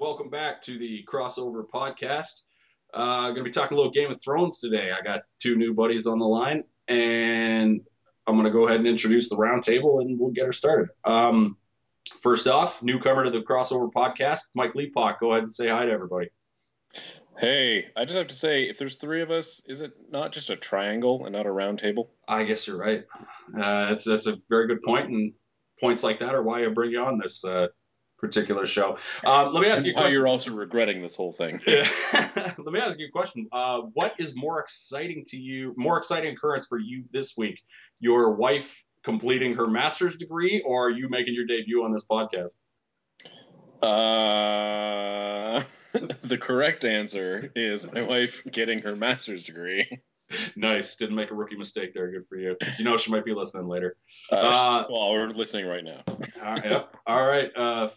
welcome back to the crossover podcast. Uh, going to be talking a little Game of Thrones today. I got two new buddies on the line, and I'm going to go ahead and introduce the roundtable, and we'll get her started. Um, first off, newcomer to the crossover podcast, Mike Leapock. Go ahead and say hi to everybody. Hey, I just have to say, if there's three of us, is it not just a triangle and not a round table? I guess you're right. Uh, that's that's a very good point, and points like that are why I bring you on this uh, particular show. Uh, let me ask and you why you're also regretting this whole thing. let me ask you a question. Uh, what is more exciting to you? More exciting occurrence for you this week? Your wife completing her master's degree, or you making your debut on this podcast? Uh, the correct answer is my wife getting her master's degree. Nice. Didn't make a rookie mistake there. Good for you. you know she might be listening later. Uh, Uh, well, we're listening right now. All right. yep. All right. Uh,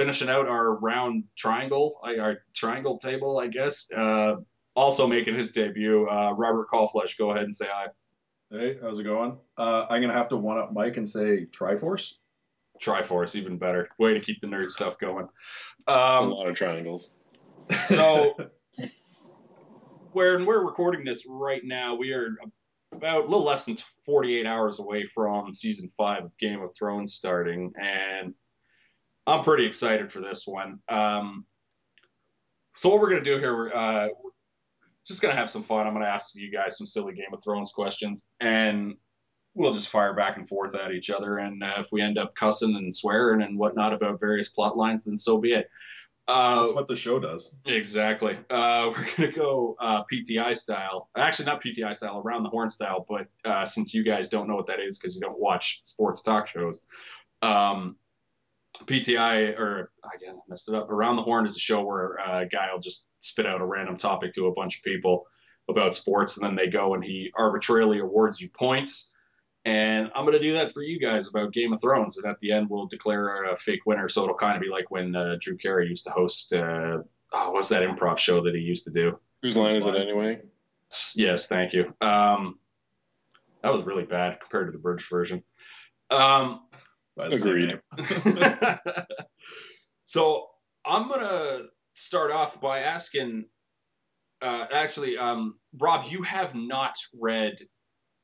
finishing out our round triangle, our triangle table, I guess. Uh, also making his debut, uh, Robert Callflesh. Go ahead and say hi. Hey, how's it going? Uh, I'm gonna have to one up Mike and say Triforce. Triforce, even better. Way to keep the nerd stuff going. It's a Um, lot of triangles. so, when we're recording this right now, we are about a little less than 48 hours away from season five of Game of Thrones starting, and I'm pretty excited for this one. Um, so, what we're going to do here, we're uh, just going to have some fun. I'm going to ask you guys some silly Game of Thrones questions, and we'll just fire back and forth at each other. And uh, if we end up cussing and swearing and whatnot about various plot lines, then so be it. Uh, That's what the show does. Exactly. Uh, we're gonna go uh, PTI style. Actually, not PTI style, around the horn style. But uh, since you guys don't know what that is because you don't watch sports talk shows, um, PTI or again I messed it up. Around the horn is a show where a guy will just spit out a random topic to a bunch of people about sports, and then they go and he arbitrarily awards you points. And I'm gonna do that for you guys about Game of Thrones, and at the end we'll declare a fake winner. So it'll kind of be like when uh, Drew Carey used to host. Uh, oh, what was that improv show that he used to do? Whose line is it anyway? Yes, thank you. Um, that was really bad compared to the British version. Um, By the same Agreed. name. so I'm gonna start off by asking. Uh, actually, um, Rob, you have not read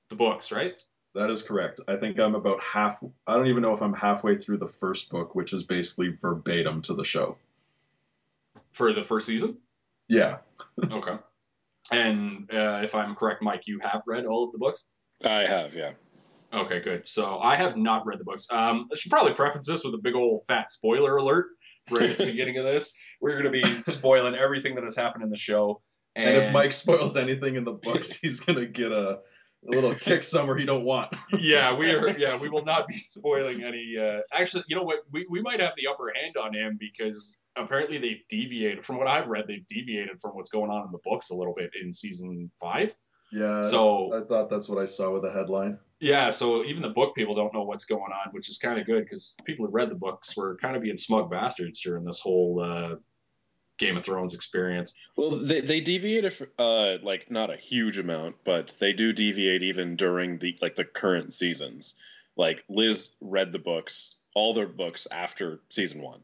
the books, right? That is correct. I think I'm about half. I don't even know if I'm halfway through the first book, which is basically verbatim to the show. For the first season. Yeah, Okay. And uh, if I'm correct, Mike, you have read all of the books. I have, yeah. Okay, good. So I have not read the books. Um, I should probably preface this with a big old fat spoiler alert right at the beginning of this. We're going to be spoiling everything that has happened in the show. and, if Mike spoils anything in the books, he's gonna get a, a little kick somewhere he don't want. yeah, we are. Yeah, we will not be spoiling any. Uh, actually, you know what? We, we might have the upper hand on him because apparently they've deviated from what I've read. They've deviated from what's going on in the books a little bit in season five. Yeah. So I thought that's what I saw with the headline. Yeah, so even the book people don't know what's going on, which is kind of good because people who read the books were kind of being smug bastards during this whole uh, Game of Thrones experience. Well, they, they deviate, if, uh, like not a huge amount, but they do deviate even during the like the current seasons. Like Liz read the books, all their books after season one,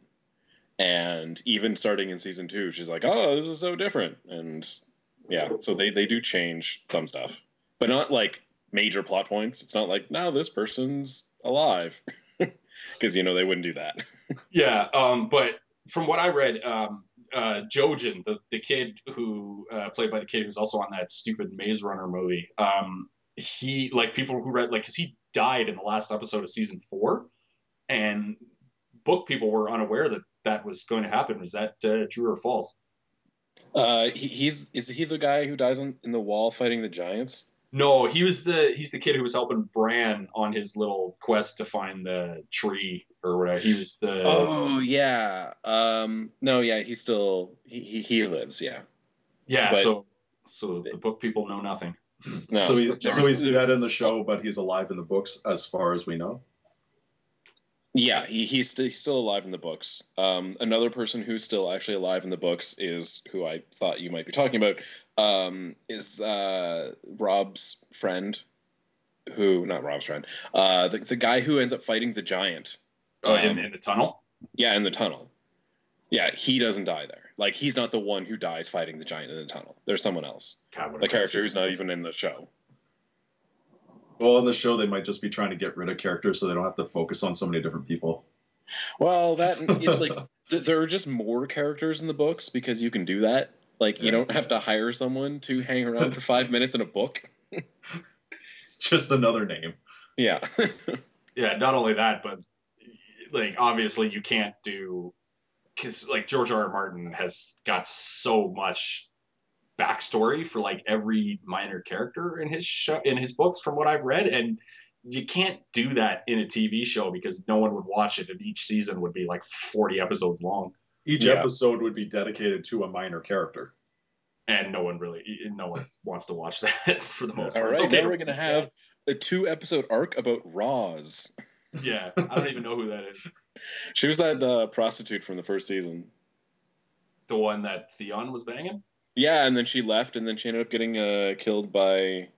and even starting in season two, she's like, "Oh, this is so different." And yeah, so they they do change some stuff, but not like major plot points. It's not like now this person's alive, because you know they wouldn't do that. Yeah, um, but from what I read, um, uh, Jojen, the, the kid who uh, played by the kid who's also on that stupid Maze Runner movie, um, he like people who read like because he died in the last episode of season four, and book people were unaware that that was going to happen. Was that uh, true or false? Uh, he, he's is he the guy who dies on, in the wall fighting the giants? No, he was the he's the kid who was helping Bran on his little quest to find the tree or whatever. He was the Oh yeah. Um. No. Yeah. He still he he, he lives. Yeah. yeah. but- so so the book people know nothing. No. so, he, so he's dead in the show, but he's alive in the books, as far as we know. Yeah. He, he's st- he's still alive in the books. Um. Another person who's still actually alive in the books is who I thought you might be talking about. Um. Is uh Rob's friend. Who not Rob's friend. Uh. The the guy who ends up fighting the giant. Uh, in, Um, in the tunnel. Yeah, in the tunnel. Yeah, he doesn't die there. Like he's not the one who dies fighting the giant in the tunnel. There's someone else. God, The a character who's not even in the show. Well, in the show, they might just be trying to get rid of characters so they don't have to focus on so many different people. Well, that it, like th- there are just more characters in the books because you can do that. Like you don't have to hire someone to hang around for five minutes in a book. It's just another name. Yeah. Yeah, not only that, but like obviously you can't do because like George R. R. Martin has got so much backstory for like every minor character in his show in his books from what I've read, and you can't do that in a TV show because no one would watch it, and each season would be like forty episodes long, Each Yeah. episode would be dedicated to a minor character. and no one really, no one wants to watch that for the most All part. right, okay now we're gonna have a two episode arc about Ros. Yeah, I don't even know who that is. She was that uh, prostitute from the first season. The one that Theon was banging. Yeah, and then she left, and then she ended up getting uh, killed by,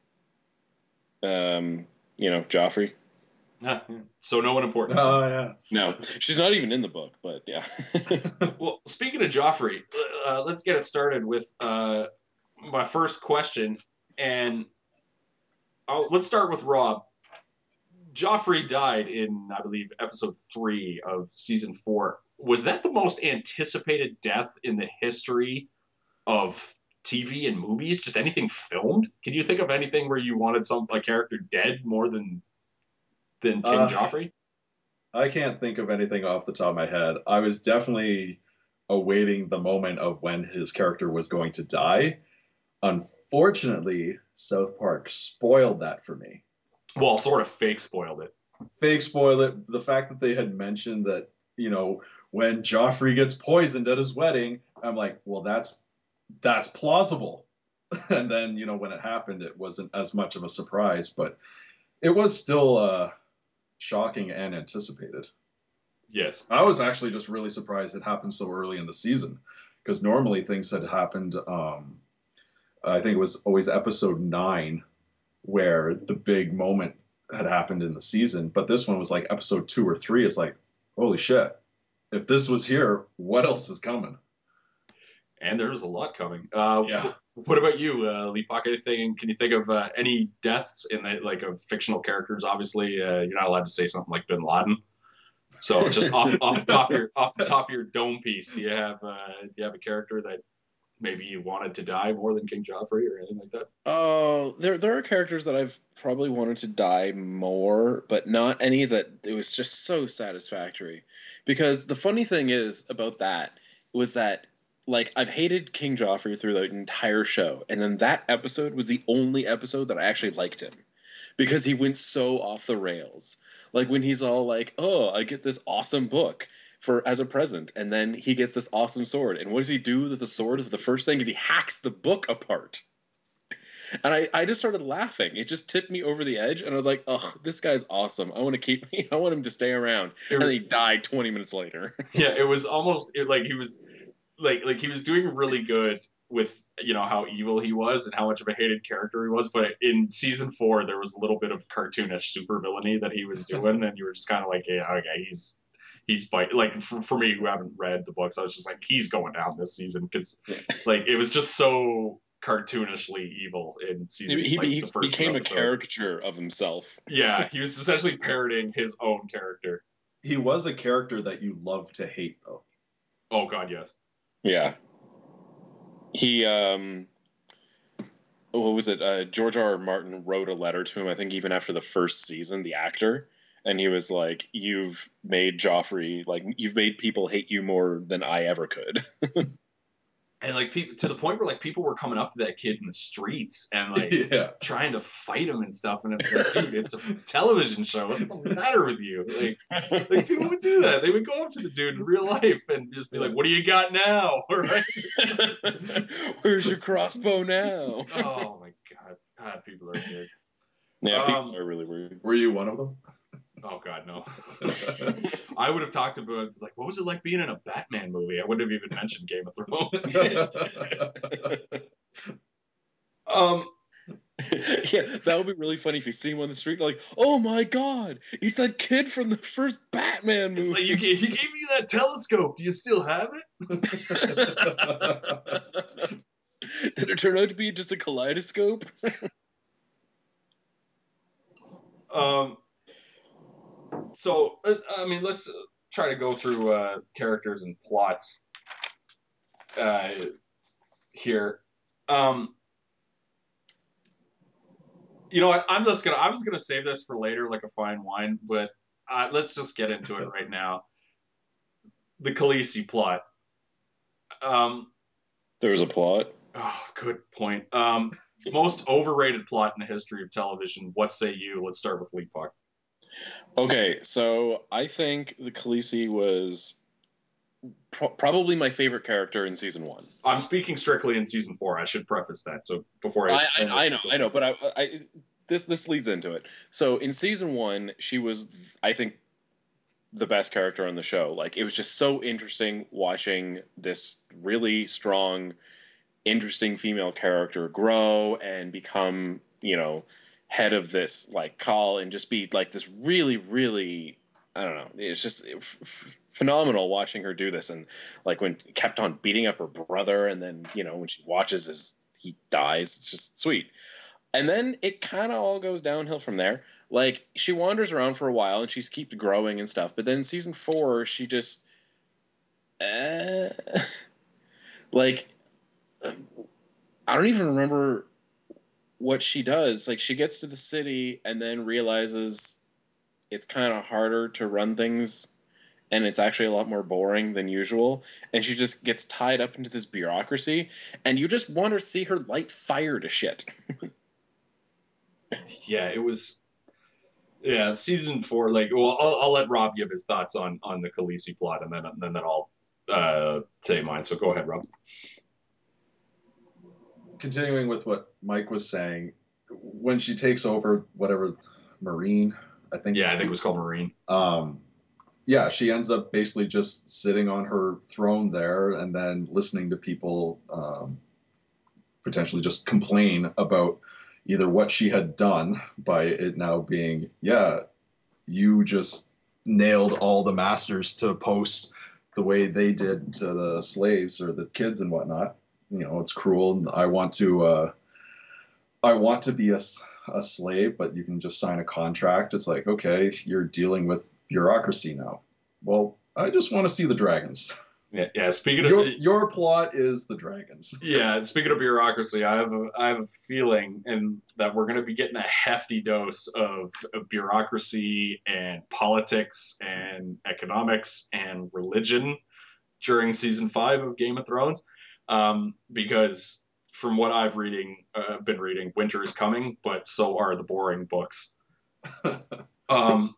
um, you know, Joffrey. Yeah. So no one important. Oh yeah. No, she's not even in the book, but yeah. Well, speaking of Joffrey, uh, let's get it started with uh, my first question, and I'll, let's start with Rob. Joffrey died in, I believe, episode three of season four. Was that the most anticipated death in the history of TV and movies? Just anything filmed? Can you think of anything where you wanted some a character dead more than than King Uh, Joffrey? I can't think of anything off the top of my head. I was definitely awaiting the moment of when his character was going to die. Unfortunately, South Park spoiled that for me. Well, sort of fake spoiled it. Fake spoil it. The fact that they had mentioned that, you know, when Joffrey gets poisoned at his wedding, I'm like, well, that's that's plausible. and then, you know, when it happened, it wasn't as much of a surprise, but it was still uh, shocking and anticipated. Yes. I was actually just really surprised it happened so early in the season because normally things had happened. Um, I think it was always episode nine where the big moment had happened in the season, but this one was like episode two or three. It's like, holy shit! If this was here, what else is coming? And there's a lot coming. Uh, Yeah. What about you, uh, Leapok? Anything? Can you think of uh, any deaths in the like of fictional characters? Obviously, uh, you're not allowed to say something like Bin Laden. So just off, off the top of your off the top of your dome piece, do you have uh, do you have a character that maybe you wanted to die more than King Joffrey or anything like that? Oh, there there are characters that I've probably wanted to die more, but not any that it was just so satisfactory. Because the funny thing is about that was that like I've hated King Joffrey through the entire show, and then that episode was the only episode that I actually liked him because he went so off the rails. Like when he's all like, "Oh, I get this awesome book." For as a present, and then he gets this awesome sword. And what does he do with the sword? The first thing is he hacks the book apart. And I, I just started laughing. It just tipped me over the edge, and I was like, "Oh, this guy's awesome. I want to keep. I want him to stay around." And then he died 20 minutes later. yeah, it was almost it, like he was like like he was doing really good with you know how evil he was and how much of a hated character he was. But in season four, there was a little bit of cartoonish super villainy that he was doing, and you were just kind of like, yeah, okay, he's he's bite like for, for me who haven't read the books, I was just like, he's going down this season because Yeah. like it was just so cartoonishly evil in season. He, he, like, he the first became a caricature of himself. Yeah, he was essentially parodying his own character. He was a character that you love to hate, though. Oh God, yes. Yeah. He um what was it? Uh, George R. R. Martin wrote a letter to him, I think even after the first season, the actor, and he was like, You've made Joffrey like you've made people hate you more than I ever could. And like people to the point where like people were coming up to that kid in the streets and like yeah. trying to fight him and stuff. And it's like, dude, it's a television show. What's the matter with you? Like, like people would do that. They would go up to the dude in real life and just be like, "What do you got now?" Right? Where's your crossbow now? Oh my god, God, people are good. Yeah, Um, people are really weird. Were you one of them? Oh god, no. I would have talked about like, what was it like being in a Batman movie? I wouldn't have even mentioned Game of Thrones. um, yeah, that would be really funny if you see him on the street, like, oh my god, it's that kid from the first Batman movie. Like you gave, he gave you that telescope. Do you still have it? Did it turn out to be just a kaleidoscope? Um. So uh, I mean, let's uh, try to go through uh, characters and plots. Uh, here. Um. You know what? I'm just gonna. I was gonna save this for later, like a fine wine, but uh, let's just get into it right now. The Khaleesi plot. Um. There was a plot. Oh, good point. Um, most overrated plot in the history of television. What say you? Let's start with Puck. Okay, so I think the Khaleesi was pro- probably my favorite character in season one. I'm speaking strictly in season four. I should preface that. So before I, I, I, I know, I know, but I, I this this leads into it. So in season one, she was, I think, the best character on the show. Like it was just so interesting watching this really strong, interesting female character grow and become, you know, head of this like call and just be like this really, really. I don't know. It's just f- phenomenal watching her do this, and like when kept on beating up her brother, and then you know when she watches as he dies, it's just sweet. And then it kind of all goes downhill from there. Like she wanders around for a while and she's keeps growing and stuff, but then season four she just, uh, like, I don't even remember what she does. Like she gets to the city and then realizes it's kind of harder to run things and it's actually a lot more boring than usual and she just gets tied up into this bureaucracy and you just want to see her light fire to shit yeah, it was. Yeah, season four. Like, well, I'll, I'll let Rob give his thoughts on on the Khaleesi plot, and then then then I'll uh, say mine. So go ahead, Rob. Continuing with what Mike was saying, when she takes over whatever Meereen, I think. Yeah, I think it was called Meereen. Um, yeah, she ends up basically just sitting on her throne there and then listening to people um, potentially just complain about either what she had done by it now being, yeah, you just nailed all the masters to post the way they did to the slaves or the kids and whatnot. You know, it's cruel. I want to, uh, I want to be a, a slave, but you can just sign a contract. It's like, okay, you're dealing with bureaucracy now. Well, I just want to see the dragons. Yeah, yeah. Speaking Your, of your plot is the dragons. yeah, speaking of bureaucracy, I have a I have a feeling and that we're going to be getting a hefty dose of, of bureaucracy and politics and economics and religion during season five of Game of Thrones, um, because from what I've reading uh, been reading, winter is coming, but so are the boring books. Um,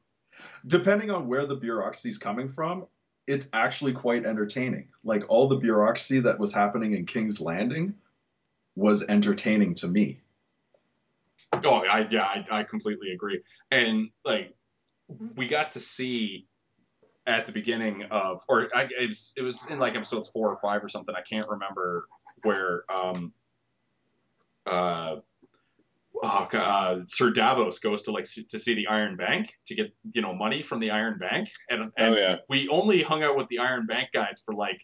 Depending on where the bureaucracy is coming from, it's actually quite entertaining. Like all the bureaucracy that was happening in King's Landing was entertaining to me. Oh, I yeah, I, I completely agree. And like, we got to see at the beginning of, or I, it was it was in like episodes four or five or something. I can't remember where. Um, uh, oh, God, uh, Sir Davos goes to like see, to see the Iron Bank to get you know money from the Iron Bank, and, and Oh, yeah. we only hung out with the Iron Bank guys for like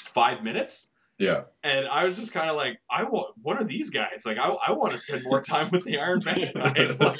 five minutes. Yeah. And I was just kind of like, I want, what are these guys? Like, I, I want to spend more time with the Iron Man guys. Like,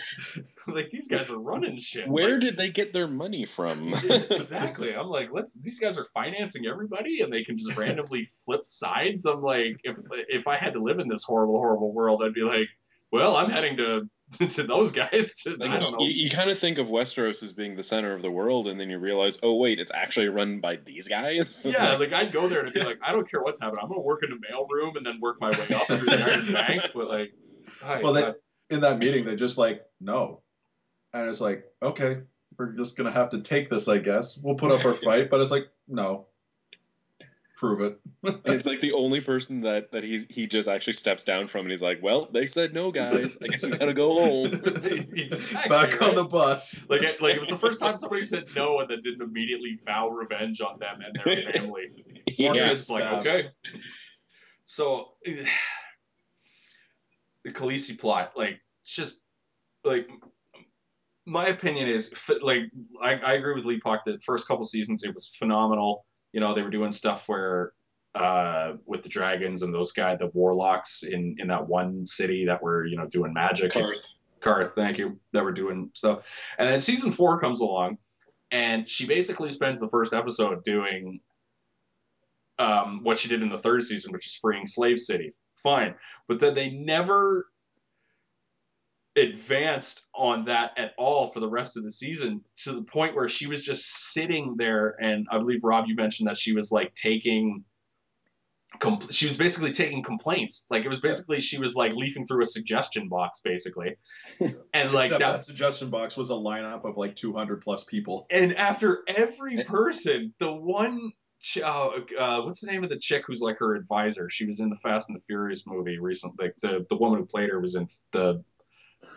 like these guys are running shit. where Like, did they get their money from exactly? I'm like, let's. These guys are financing everybody, and they can just randomly flip sides. I'm like, if if I had to live in this horrible, horrible world, I'd be like, well, I'm heading to to those guys. To, I don't know. You, you kind of think of Westeros as being the center of the world, and then you realize, oh wait, it's actually run by these guys. Yeah, like I'd go there to be like, I don't care what's happening. I'm gonna work in the mailroom and then work my way up through the Iron Bank. But like, hi, Well, they, in that meeting, they just like, no. And it's like, okay, we're just going to have to take this, I guess. We'll put up our fight. But it's like, no. Prove it. it's like the only person that that he's he just actually steps down from, and he's like, well, they said no, guys. I guess we gotta go home. Exactly, Back on the bus. like, it, like it was the first time somebody said no and then didn't immediately vow revenge on them and their family. Or yeah. It's like stab. okay. So the Khaleesi plot, like just like my opinion is like I, I agree with Lee Puck that the first couple seasons it was phenomenal. You know, they were doing stuff where uh with the dragons and those guys, the warlocks in in that one city that were you know doing magic. Qarth. Qarth, thank you, that were doing stuff. And then season four comes along, and she basically spends the first episode doing um, what she did in the third season, which is freeing slave cities. Fine, but then they never advanced on that at all for the rest of the season to the point where she was just sitting there. And i believe rob you mentioned that she was like taking compl- she was basically taking complaints. Like it was basically she was like leafing through a suggestion box basically. And like that, that suggestion box was a lineup of like 200 plus people. and after every person the one ch- uh, uh, what's the name of the chick who's like her advisor? She was in the fast and the furious movie recently. Like the, the woman who played her was in the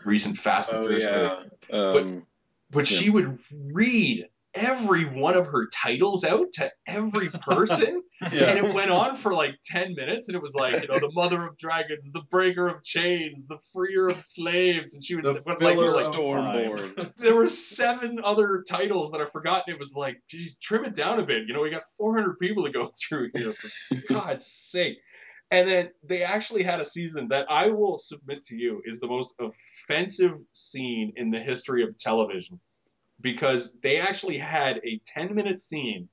recent fast and Oh furious movie. Um, but Yeah. she would read every one of her titles out to every person and it went on for like 10 minutes and it was like you know the mother of dragons the breaker of chains the freer of slaves and she would The but, like, like Stormborn. there were seven other titles that I forgot. and It was like, geez, trim it down a bit. You know, we got 400 people to go through here, for God's sake. And then they actually had a season that I will submit to you is the most offensive scene in the history of television because they actually had a 10 minute scene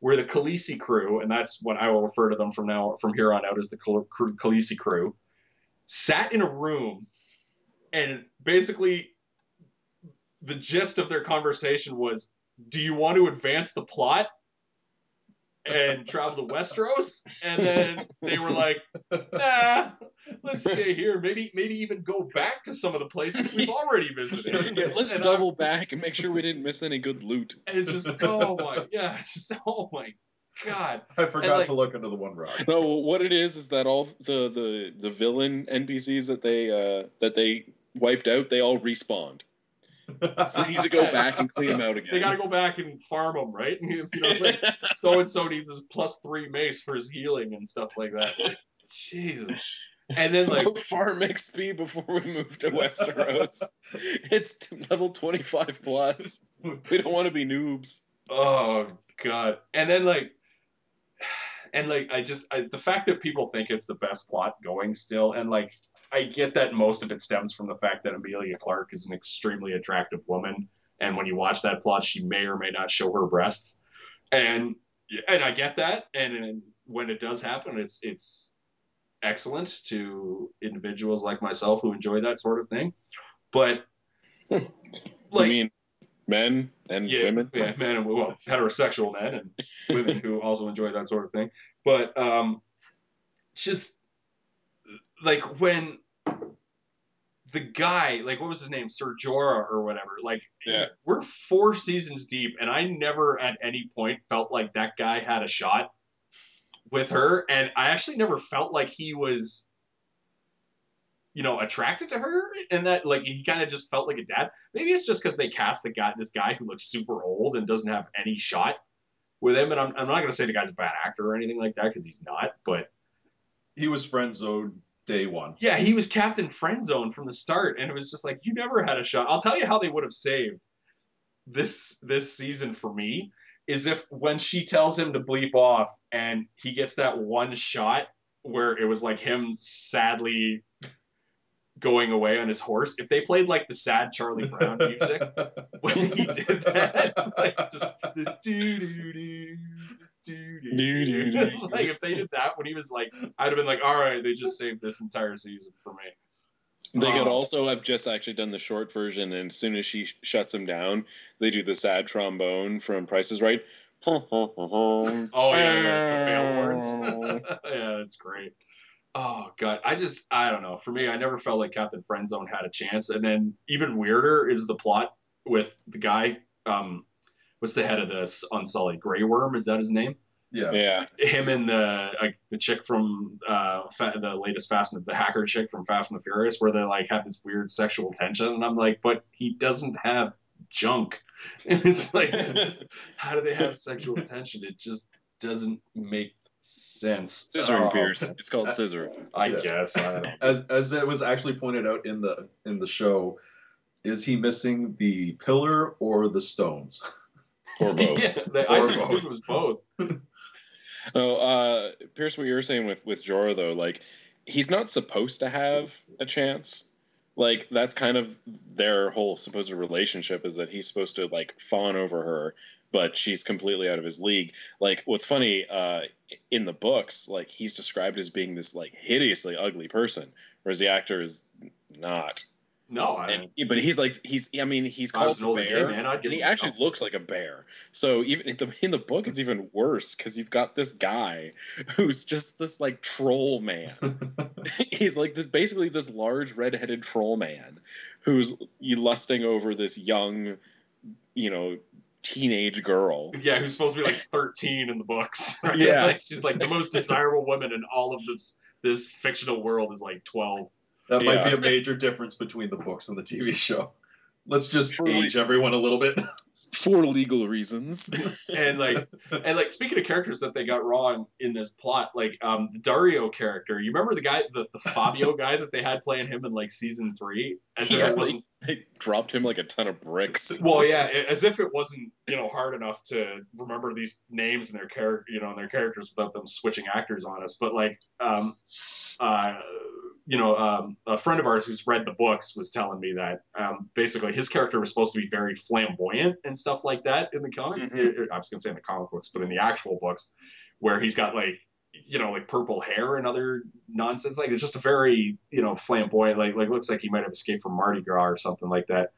where the Khaleesi crew, and that's what I will refer to them from now from here on out as the Khal- Khal- Khaleesi crew, sat in a room and basically the gist of their conversation was do you want to advance the plot and travel to Westeros? And then they were like, nah, let's stay here. Maybe maybe even go back to some of the places we've already visited. Yeah, let's And double back and make sure we didn't miss any good loot. I'm- And just oh my yeah, just oh my god. I forgot like- to look under the one rock. No, what it is is that all the the the villain NPCs that they uh that they wiped out, they all respawned. So they need to go back and clean them out again. They got to go back and farm them, right? You know, so and so needs his plus three mace for his healing and stuff like that. Jesus. And then like farm XP before we move to Westeros. it's t- level twenty five plus. We don't want to be noobs. Oh god. And then like and like I just I, the fact that people think it's the best plot going still and like I get that most of it stems from the fact that Emilia Clarke is an extremely attractive woman and when you watch that plot she may or may not show her breasts. And and I get that and, and when it does happen it's it's excellent to individuals like myself who enjoy that sort of thing. But I like mean, men and yeah, women. yeah, men and well, heterosexual men and women who also enjoy that sort of thing. But um, just like when the guy, like what was his name, Sir Jorah or whatever, like Yeah. we're four seasons deep, and I never at any point felt like that guy had a shot with her, and I actually never felt like he was. You know, attracted to her, and that like he kind of just felt like a dad. Maybe it's just because they cast the guy, this guy who looks super old and doesn't have any shot with him. And I'm, I'm not going to say the guy's a bad actor or anything like that because he's not. But he was friend zoned day one. yeah, he was Captain Friendzone from the start, and it was just like you never had a shot. I'll tell you how they would have saved this this season for me is if when she tells him to bleep off and he gets that one shot where it was like him sadly going away on his horse if they played like the sad charlie brown music when he did that, like just the doo doo doo Like if they did that when he was like, I'd have been like, all right, they just saved this entire season for me. They could Oh. also have just actually done the short version, and as soon as she sh- shuts him down, they do the sad trombone from Price is Right. oh Oh yeah, yeah, the fail horns. yeah, that's great. Oh god, I just I don't know. For me, I never felt like Captain Friendzone had a chance. And then even weirder is the plot with the guy. Um, what's the head of this Unsullied Grey Worm? Is that his name? Yeah. yeah, him and the like the chick from uh fa- the latest Fast and the hacker chick from Fast and the Furious, where they like have this weird sexual tension, and I'm like, but he doesn't have junk, and it's like, how do they have sexual tension? It just doesn't make sense. Scissor Oh. Pierce. It's called Scissor. I Yeah. guess. I don't. as as it was actually pointed out in the in the show, is he missing the pillar or the stones? Or both. yeah, they- I Or just both. assumed it was both. No, uh, Pearce, what you were saying with with Jorah though, like he's not supposed to have a chance. Like that's kind of their whole supposed relationship is that he's supposed to like fawn over her, but she's completely out of his league. Like what's funny, uh, in the books, like he's described as being this like hideously ugly person, whereas the actor is not. No, I, And, but he's like he's I mean he's I was called an older bear. gay man, I'd give And he him a actually shot. looks like a bear. So even in the, in the book, it's even worse because you've got this guy who's just this like troll man. He's like this basically this large red-headed troll man who's lusting over this young, you know, teenage girl. Yeah, who's supposed to be like 13 in the books. Right? Yeah. like, she's like the most desirable woman in all of this this fictional world is like 12. That might be a major difference between the books and the TV show. Let's just Truly. age everyone a little bit. For legal reasons. And like and like speaking of characters that they got wrong in this plot, like um the Daario character, you remember the guy, the, the Fabio guy that they had playing him in like season three, as if it wasn't. they dropped him like a ton of bricks. Well, yeah, as if it wasn't you know hard enough to remember these names and their character, you know, and their characters without them switching actors on us. But like, um, uh, you know, um, a friend of ours who's read the books was telling me that um, basically his character was supposed to be very flamboyant and stuff like that in the comic. Mhm. I was gonna say in the comic books, but in the actual books, where he's got like you know like purple hair and other nonsense like it's just a very you know flamboyant like like looks like he might have escaped from Mardi Gras or something like that.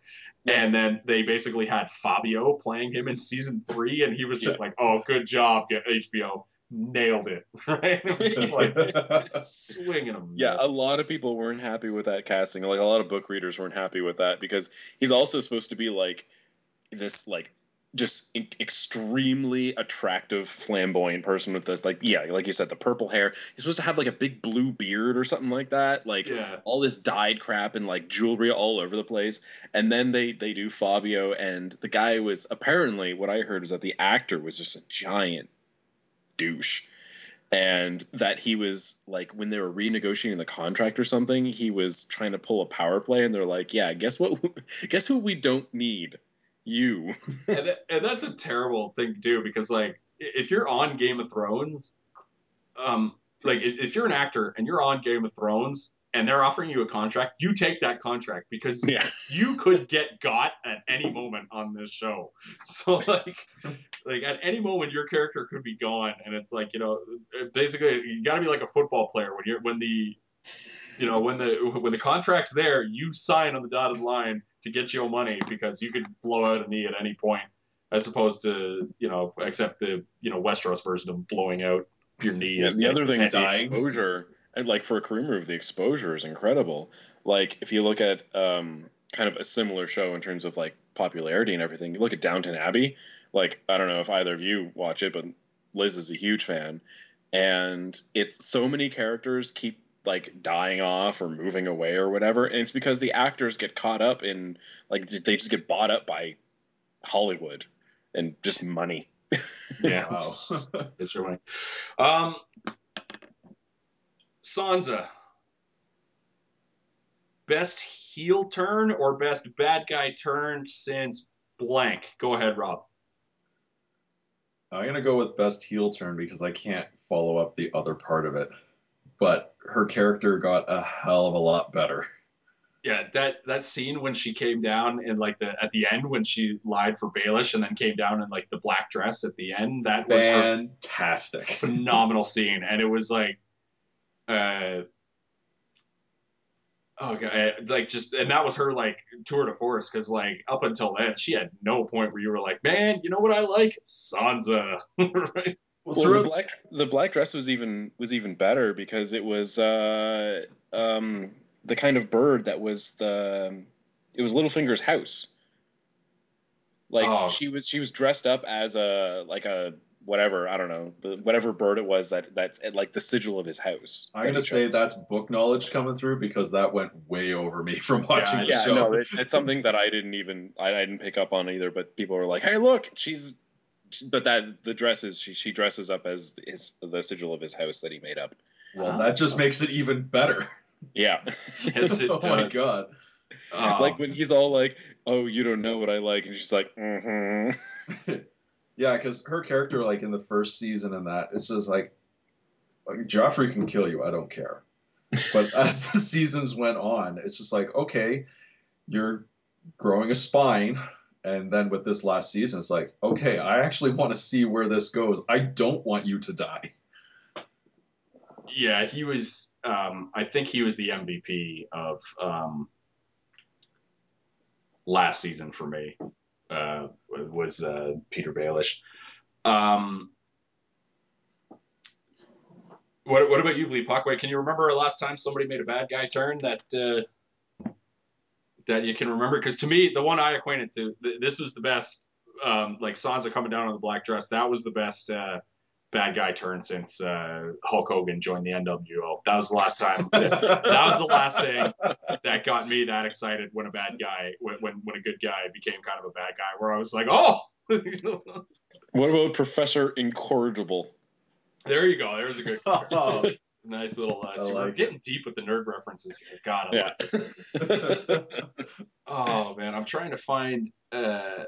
And then they basically had Fabio playing him in season three, and he was just like, "Oh, good job, HBO, nailed it." Right? It was just like swinging a Yeah, a lot of people weren't happy with that casting. Like a lot of book readers weren't happy with that because he's also supposed to be like this like just extremely attractive flamboyant person with the like yeah, like you said the purple hair. He's supposed to have like a big blue beard or something like that. Like yeah. all this dyed crap and like jewelry all over the place. And then they they do Fabio and the guy was apparently what I heard is that the actor was just a giant douche. And that he was like when they were renegotiating the contract or something, he was trying to pull a power play, and they're like, "Yeah, guess what? guess who we don't need? You." and, that, and that's a terrible thing to do because like if you're on Game of Thrones, um, like if, if you're an actor and you're on Game of Thrones and they're offering you a contract, you take that contract because Yeah, you could get got at any moment on this show. So like, like at any moment your character could be gone, and it's like you know, basically you got to be like a football player when you're when the, you know, when the when the contract's there, you sign on the dotted line to get your money because you could blow out a knee at any point, as opposed to you know, except the you know Westeros version of blowing out your knee. Yeah, the other thing is the exposure. And like for a career move, the exposure is incredible. Like if you look at um, kind of a similar show in terms of like popularity and everything, you look at Downton Abbey. Like I don't know if either of you watch it, but Liz is a huge fan, and it's so many characters keep like dying off or moving away or whatever, and it's because the actors get caught up in like they just get bought up by Hollywood and just money. Yeah. Wow. It's your money. Um, Sansa. Best heel turn or best bad guy turn since blank? Go ahead, Rob. I'm gonna go with best heel turn because I can't follow up the other part of it. But her character got a hell of a lot better. Yeah, that that scene when she came down and like the at the end when she lied for Baelish and then came down in like the black dress at the end, that was Fantastic. phenomenal scene, and it was like, uh, oh god, like just, and that was her like tour de force because like up until then she had no point where you were like, man, you know what I like, Sansa, right? Well, Well, the black the black dress was even was even better because it was uh, um, the kind of bird that was the it was Littlefinger's house. Like Oh. she was she was dressed up as a like a whatever I don't know the whatever bird it was that that's at, like the sigil of his house. I'm gonna say that's book knowledge coming through because that went way over me from watching Yeah, the yeah show. no it, it's something that I didn't even I, I didn't pick up on either. But people were like, hey look she's but that the dresses she, she dresses up as his the sigil of his house that he made up. Well, that just makes it even better. Yeah, Yes, it oh my god. Um, like when he's all like, "Oh, you don't know what I like," and she's like, "Mm-hmm." yeah, because her character, like in the first season and that, it's just like, like Joffrey can kill you. I don't care. But as the seasons went on, it's just like, okay, you're growing a spine. And then with this last season, it's like, okay, I actually want to see where this goes. I don't want you to die. yeah, he was. Um, I think he was the MVP of um, last season for me. Uh, was uh, Peter Baelish. Um, what What about you, Lee Puckway? Can you remember last time somebody made a bad guy turn that uh, that you can remember? Because to me, the one I acquainted to, th- this was the best. Um, like Sansa coming down on the black dress, that was the best. Uh, bad guy turn since uh, Hulk Hogan joined the NWO. That was the last time. that was the last thing that got me that excited when a bad guy, when when, when a good guy became kind of a bad guy, where I was like, oh. What about Professor Incorrigible? there you go. There's a good, Oh. nice little. Uh, I see, we're like getting deep with the nerd references here. God, I Yeah. like this. Oh man, I'm trying to find uh,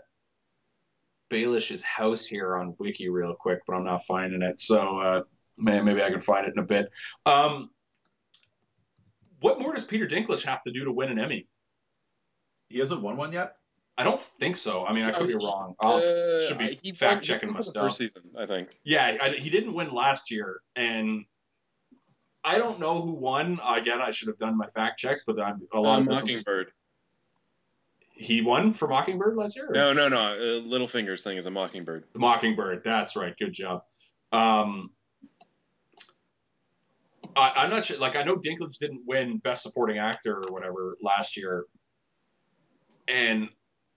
Baelish's house here on Wiki real quick, but I'm not finding it. So, uh, man, maybe I can find it in a bit. Um, what more does Peter Dinklage have to do to win an Emmy? he hasn't won one yet? I don't think so. I mean, I could be wrong. I'll, Uh, should be he fact he checking won my the. First season, I think. Yeah, I, he didn't win last year, and I don't know who won. Again, I should have done my fact checks, but I'm a lot Uh, of this- Mockingbird. He won for Mockingbird last year. or- No, no, no. Uh, Littlefinger's thing is a Mockingbird. The Mockingbird. That's right. Good job. Um, I, I'm not sure. Like, I know Dinklage didn't win Best Supporting Actor or whatever last year, and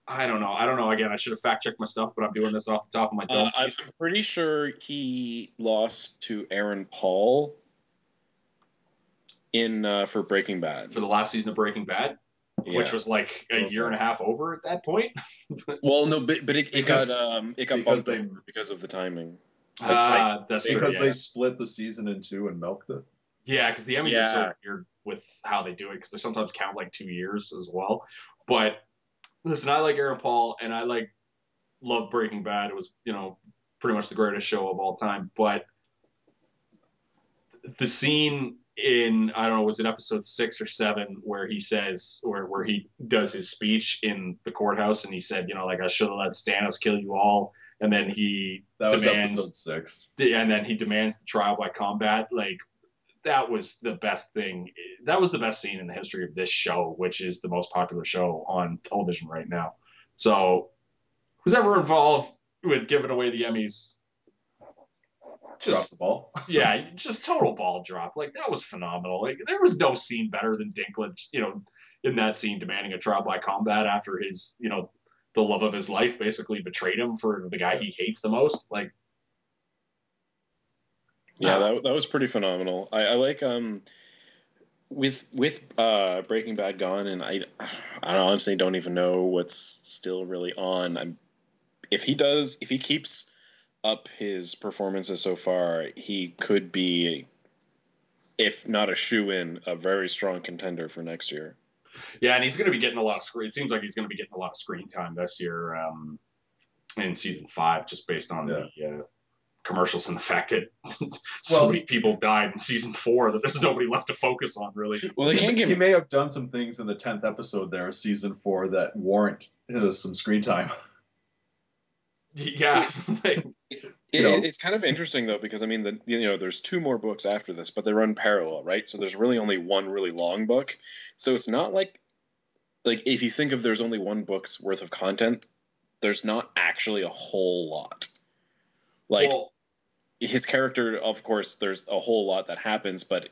I don't know. I don't know. Again, I should have fact checked my stuff, but I'm doing this off the top of my dome. Uh, I'm pretty sure he lost to Aaron Paul in uh, for Breaking Bad. for the last season of Breaking Bad, Yeah. which was like a year and a half over at that point. well, no, but, but it, it Because- got um it got because bumped they- because of the timing. Ah, I- that's true. Because yeah. they split the season in two and milked it. Yeah, because the Emmys are so weird with how they do it because they sometimes count like two years as well. But listen, I like Aaron Paul and I like love Breaking Bad. It was you know pretty much the greatest show of all time. But the scene in I don't know was it episode six or seven where he says where where he does his speech in the courthouse and he said you know like I should have let Stannis kill you all. And then he That was episode six. and then he demands the trial by combat. Like that was the best thing. That was the best scene in the history of this show which is the most popular show on television right now. So who's ever involved with giving away the emmys just the ball. yeah just total ball drop like that was phenomenal like there was no scene better than dinklage you know in that scene demanding a trial by combat after his you know the love of his life basically betrayed him for the guy he hates the most like Yeah, that, that was pretty phenomenal. I, I like um with with uh Breaking Bad gone, and I I honestly don't even know what's still really on. I'm if he does if he keeps up his performances so far, he could be, if not a shoe in, a very strong contender for next year. Yeah, and he's going to be getting a lot of screen. It seems like he's going to be getting a lot of screen time this year um, in season five, just based on the uh, commercials and the fact that so Well- many people died in season four that there's nobody left to focus on, really. Well, they he, can't give he may have done some things in the tenth episode there, season four, that warrant uh, some screen time. Yeah, like, It, know. it's kind of interesting though because I mean, the, you know, there's two more books after this, but they run parallel, right? So there's really only one really long book. So it's not like, like if you think of there's only one book's worth of content, there's not actually a whole lot. Like well, his character, of course, there's a whole lot that happens, but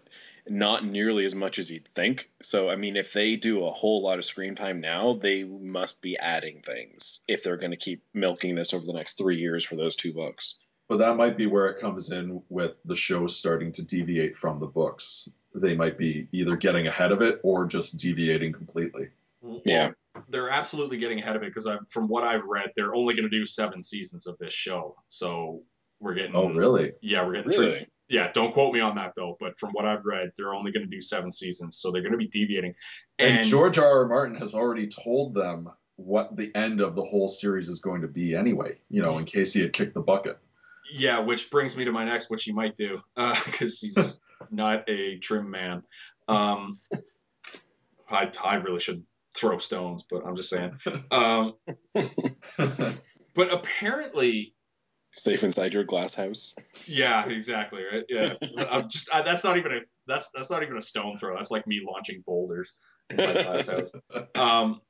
not nearly as much as you'd think. So I mean, if they do a whole lot of screen time now, they must be adding things if they're going to keep milking this over the next three years for those two books. But that might be where it comes in with the show starting to deviate from the books. They might be either getting ahead of it or just deviating completely. Yeah. they're absolutely getting ahead of it because from what I've read, they're only going to do seven seasons of this show. So we're getting. Oh, really? Yeah, we're getting Really? three. Yeah, don't quote me on that though. But from what I've read, they're only going to do seven seasons, so they're going to be deviating. And, George R. R. Martin has already told them what the end of the whole series is going to be anyway, you know, in case he had kicked the bucket. Yeah, which brings me to my next, which he might do, because he's not a trim man. Um, I, I really should throw stones, but I'm just saying. Um, but apparently, Safe inside your glass house. yeah, exactly, right? Yeah, I'm just I, that's not even a that's that's not even a stone throw. That's like me launching boulders in my glass house. Um,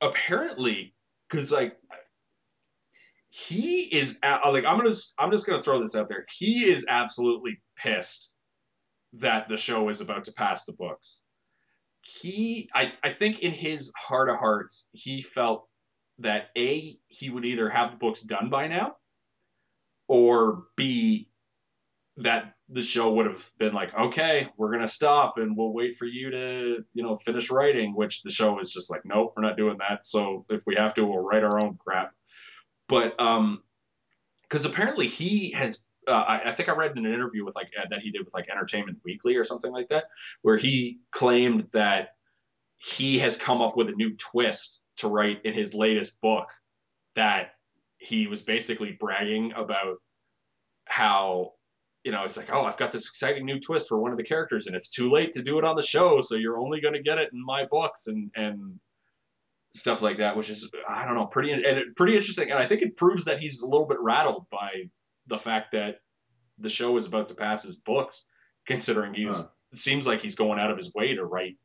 apparently, because like he is uh, like I'm gonna I'm just gonna throw this out there. He is absolutely pissed that the show is about to pass the books. He I I think in his heart of hearts he felt that a he would either have the books done by now, or b that the show would have been like, okay, we're gonna stop and we'll wait for you to, you know, finish writing. Which the show is just like, nope, we're not doing that. So if we have to, we'll write our own crap. But um, because apparently he has, uh, I, I think I read in an interview with like uh, that he did with like Entertainment Weekly or something like that, where he claimed that he has come up with a new twist to write in his latest book that he was basically bragging about how you know, it's like, oh, I've got this exciting new twist for one of the characters, and it's too late to do it on the show, so you're only going to get it in my books and and stuff like that, which is I don't know, pretty and it, pretty interesting, and I think it proves that he's a little bit rattled by the fact that the show is about to pass his books, considering he's Huh. it seems like he's going out of his way to write,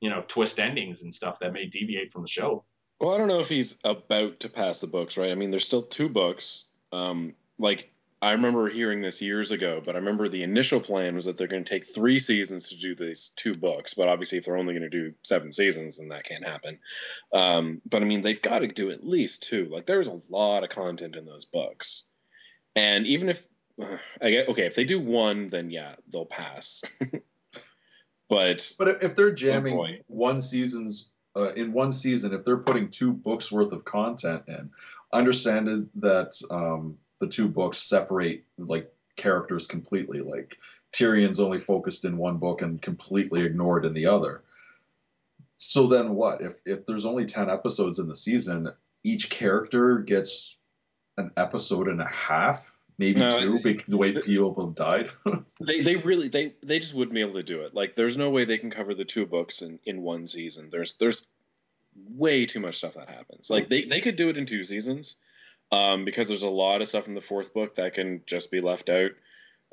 you know, twist endings and stuff that may deviate from the show. Well, I don't know if he's about to pass the books, right? I mean, there's still two books. Um, like I remember hearing this years ago, but I remember the initial plan was that they're going to take three seasons to do these two books. But obviously, if they're only going to do seven seasons, then that can't happen. Um, but I mean, they've got to do at least two. Like, there's a lot of content in those books, and even if I get okay, if they do one, then yeah, they'll pass. but But if- they're jamming boy. one season's uh, in one season, if they're putting two books worth of content in, understand that um, the two books separate like characters completely. Like Tyrion's only focused in one book and completely ignored in the other. So then what? If if there's only ten episodes in the season, each character gets an episode and a half, maybe No, two, be- the way people died. they they really they they just wouldn't be able to do it. Like there's no way they can cover the two books in in one season. There's there's way too much stuff that happens. Like they they could do it in two seasons. Um, because there's a lot of stuff in the fourth book that can just be left out.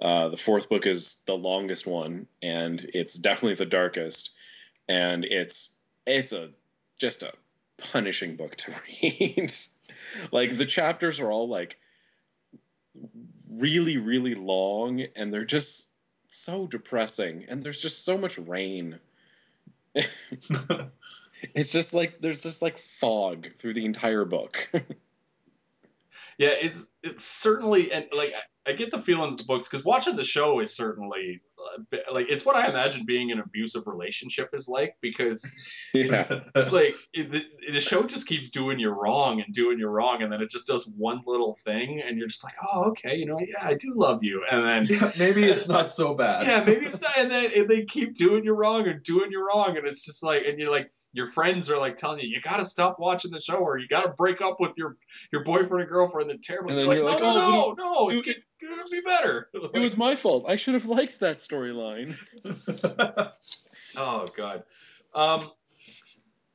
Uh, the fourth book is the longest one, and it's definitely the darkest, and it's it's a just a punishing book to read. like the chapters are all like really really long, and they're just so depressing, and there's just so much rain. It's just like there's just like fog through the entire book. Yeah, it's it's certainly and like I, I get the feeling of the books because watching the show is certainly Uh, like it's what I imagine being an abusive relationship is like because yeah. like it, the, the show just keeps doing you wrong and doing you wrong and then it just does one little thing and you're just like oh okay you know yeah I do love you and then Yeah, maybe it's not so bad. yeah, maybe it's not. And then and they keep doing you wrong and doing you wrong, and it's just like, and you're like, your friends are like telling you, you got to stop watching the show, or you got to break up with your your boyfriend and girlfriend. They're terrible. And you're, then like, you're no, like, no, oh, no, no, it's it- gonna be better. It was my fault. I should have liked that storyline. oh god. Um,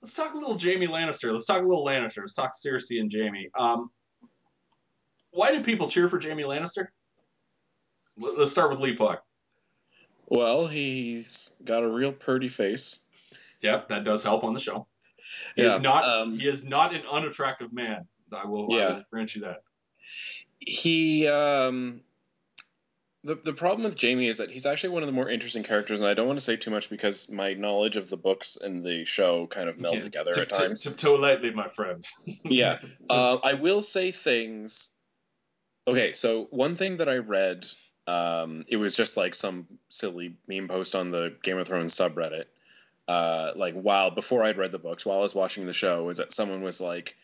let's talk a little Jaime Lannister. Let's talk a little Lannister. Let's talk Cersei and Jaime. Um, why do people cheer for Jaime Lannister? Let- Let's start with Lee Puck. Well, he's got a real pretty face. Yep, that does help on the show. He Yeah, is not. um, he is not an unattractive man. I will. I will grant you that. He um the the problem with Jaime is that he's actually one of the more interesting characters, and I don't want to say too much because my knowledge of the books and the show kind of meld Yeah. together Tip- at tip- times. Tiptoe lightly, my friends. yeah. Uh, I will say things. Okay, so one thing that I read, um, it was just like some silly meme post on the Game of Thrones subreddit. uh, like while before I'd read the books, while I was watching the show, was that someone was like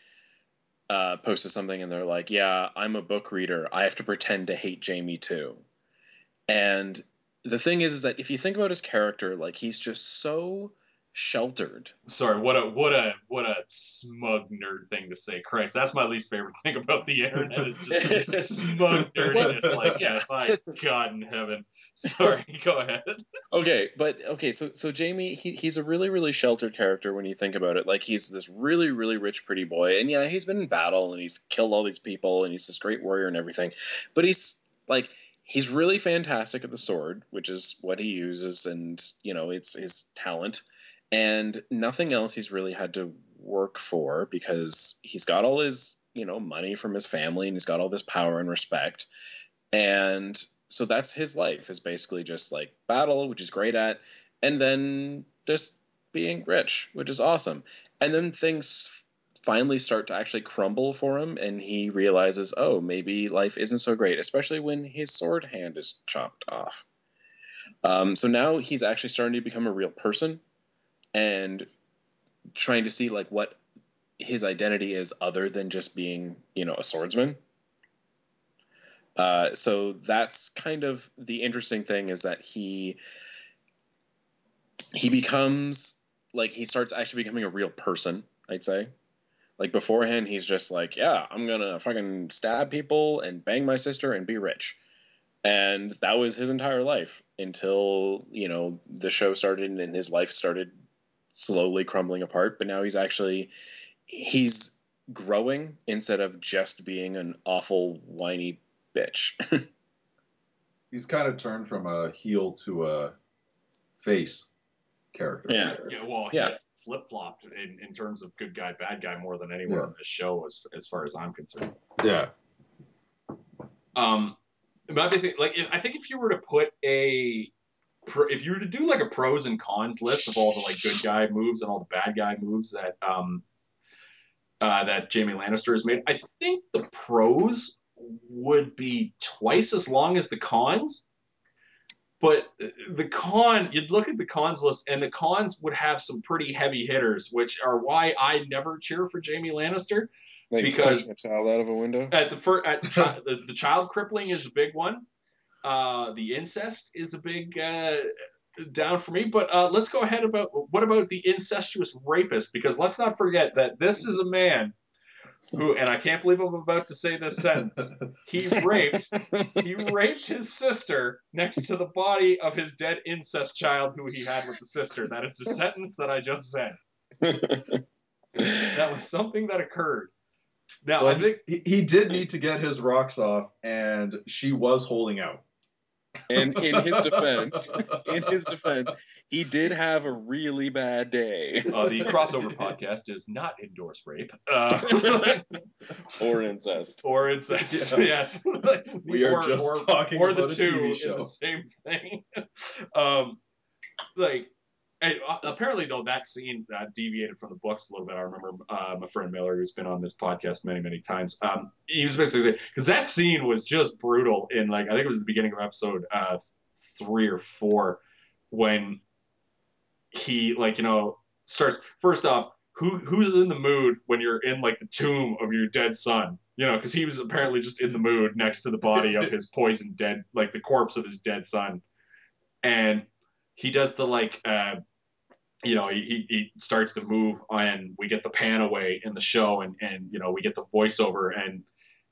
uh, posted something and they're like, "Yeah, I'm a book reader. I have to pretend to hate Jaime too." And the thing is, is that if you think about his character, like he's just so sheltered. Sorry, what a what a what a smug nerd thing to say. Christ, that's my least favorite thing about the internet is just smug nerdiness like that. My God in heaven. Sorry, go ahead. Okay, but okay, so so Jaime, he, he's a really really sheltered character when you think about it. Like he's this really really rich pretty boy, and yeah, he's been in battle and he's killed all these people, and he's this great warrior and everything. But he's like he's really fantastic at the sword, which is what he uses, and you know it's his talent. And nothing else he's really had to work for because he's got all his you know money from his family and he's got all this power and respect. And so that's his life is basically just like battle which he's great at and then just being rich which is awesome. And then things finally start to actually crumble for him and he realizes oh maybe life isn't so great especially when his sword hand is chopped off. Um, so now he's actually starting to become a real person and trying to see like what his identity is other than just being you know a swordsman. Uh, so that's kind of the interesting thing is that he he becomes like he starts actually becoming a real person i'd say like beforehand he's just like yeah i'm gonna fucking stab people and bang my sister and be rich and that was his entire life until you know the show started and his life started slowly crumbling apart but now he's actually he's growing instead of just being an awful whiny bitch He's kind of turned from a heel to a face character. yeah Yeah, well, Yeah. Flip flopped in, in terms of good guy, bad guy more than anywhere Yeah. in this show, as as far as I'm concerned. Yeah. Um, my big thing, like, if, I think if you were to put a, pro, if you were to do like a pros and cons list of all the like good guy moves and all the bad guy moves that um, uh, that Jaime Lannister has made, I think the pros would be twice as long as the cons. But the con, you'd look at the cons list, and the cons would have some pretty heavy hitters, which are why I never cheer for Jaime Lannister like Because- a child out of a window? At the first at chi- the, the child crippling is a big one. Uh the incest is a big uh down for me. But uh let's go ahead about what about the incestuous rapist? Because let's not forget that this is a man who and i can't believe i'm about to say this sentence. He raped he raped his sister next to the body of his dead incest child who he had with the sister. That is the sentence that i just said. That was something that occurred. Now Well, i think he, he did need to get his rocks off, and she was holding out. And in his defense in his defense he did have a really bad day Uh, the crossover podcast does not endorse rape uh, or incest or incest. Yeah. Yes, We are or, just or, talking or about the a two TV in show. the same thing. um, like. And uh, apparently, though, that scene uh, deviated from the books a little bit. I remember uh, my friend Miller, who's been on this podcast many, many times. Um, he was basically because that scene was just brutal. In like, I think it was the beginning of episode uh, three or four, when he like you know starts first off who who's in the mood when you're in like the tomb of your dead son you know because he was apparently just in the mood next to the body of his poisoned dead like the corpse of his dead son and he does the like uh you know he, he starts to move and we get the pan away in the show and and you know we get the voiceover and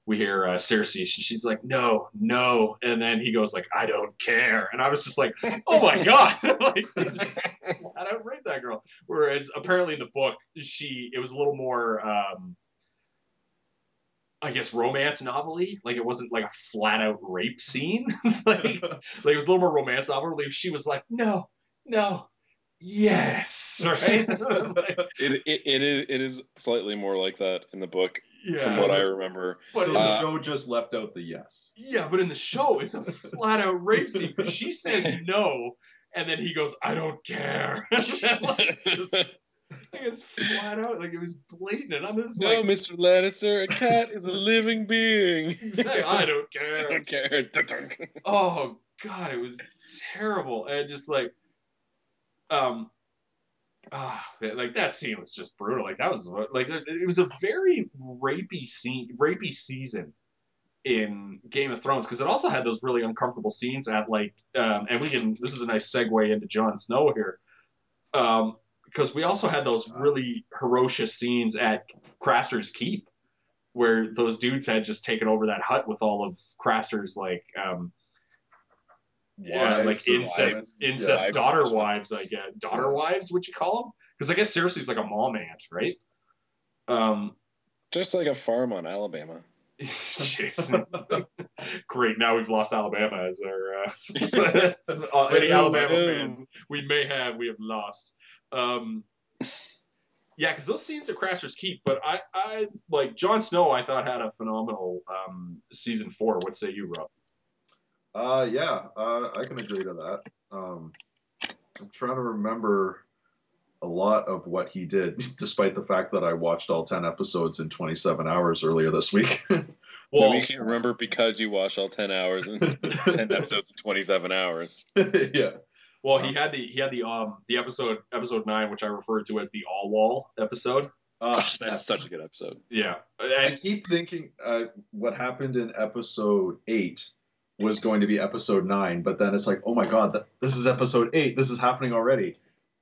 we hear uh, Cersei. She's like, "No, no," and then he goes like, "I don't care," and I was just like, "Oh my god!" like, just flat out raped that girl. Whereas apparently in the book, she it was a little more, um, I guess, romance novelty. Like it wasn't like a flat out rape scene. like, like it was a little more romance novel. She was like, "No, no." Yes, right. It, it, it is it is slightly more like that in the book yeah, from what i remember but in the the Uh, show just left out the yes. Yeah, but in the show, it's a flat out rape scene. 'cause She says no, and then he goes, "I don't care." And then, like, just, like, it's flat out, like it was blatant. And I'm just no like, mr lannister a cat is a living being exactly, I don't care. I don't care Oh god, it was terrible, and just like, um, ah, like that scene was just brutal. Like that was like it was a very rapey scene, rapey season in Game of Thrones because it also had those really uncomfortable scenes at like, um, and we can. This is a nice segue into Jon Snow here, um, because we also had those really ferocious scenes at Craster's Keep, where those dudes had just taken over that hut with all of Craster's like. Um, yeah, like Wives or incest, wives. incest Yeah. daughter Wives. wives, I get Daughter wives, What you call them? Because I guess seriously, Cersei's like a mom aunt, right? Um, Just like a farm on Alabama. Jason. Great. Now we've lost Alabama as our uh, any Alabama fans we may have. We have lost. Um, yeah, because those scenes at Craster's Keep, but I, I like Jon Snow. I thought had a phenomenal um, season four. What say you, Rob? Uh, yeah, uh, I can agree to that. Um, I'm trying to remember a lot of what he did, despite the fact that I watched all 10 episodes in 27 hours earlier this week. Well, Well, you can't remember because you watched all ten hours and ten episodes in twenty-seven hours. yeah. well, he had the he had the um the episode episode nine, which I refer to as the All Wall episode. Uh, That's yes. such a good episode. Yeah, I keep thinking uh, what happened in episode eight was going to be episode nine, but then it's like, oh my god, that, this is episode eight. This is happening already.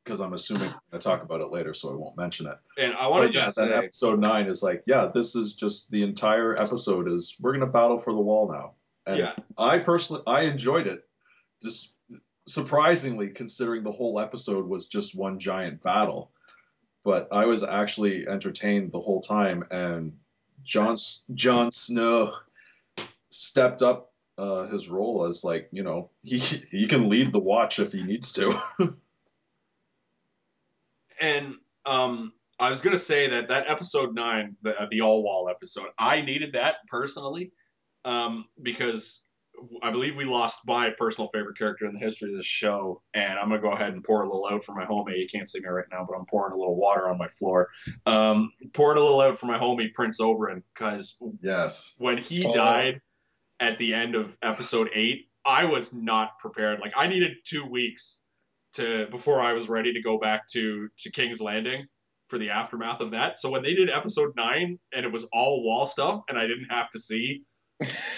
Because I'm assuming to talk about it later, so I won't mention it. and I want to yeah, just then say, episode nine is like, yeah, this is just the entire episode is we're going to battle for the wall now. And yeah, I personally, I enjoyed it. Just surprisingly, considering the whole episode was just one giant battle, but I was actually entertained the whole time. And Jon Jon Snow stepped up uh, his role as like you know he he can lead the watch if he needs to. and um, I was gonna say that that episode nine, the the all wall episode, I needed that personally, um, because I believe we lost my personal favorite character in the history of this show, and I'm gonna go ahead and pour a little out for my homie. You can't see me right now, but I'm pouring a little water on my floor. Um, pouring a little out for my homie Prince Oberyn, because yes. when he Oh. died at the end of episode eight, I was not prepared. Like I needed two weeks to before I was ready to go back to to King's Landing for the aftermath of that. So when they did episode nine and it was all wall stuff and I didn't have to see,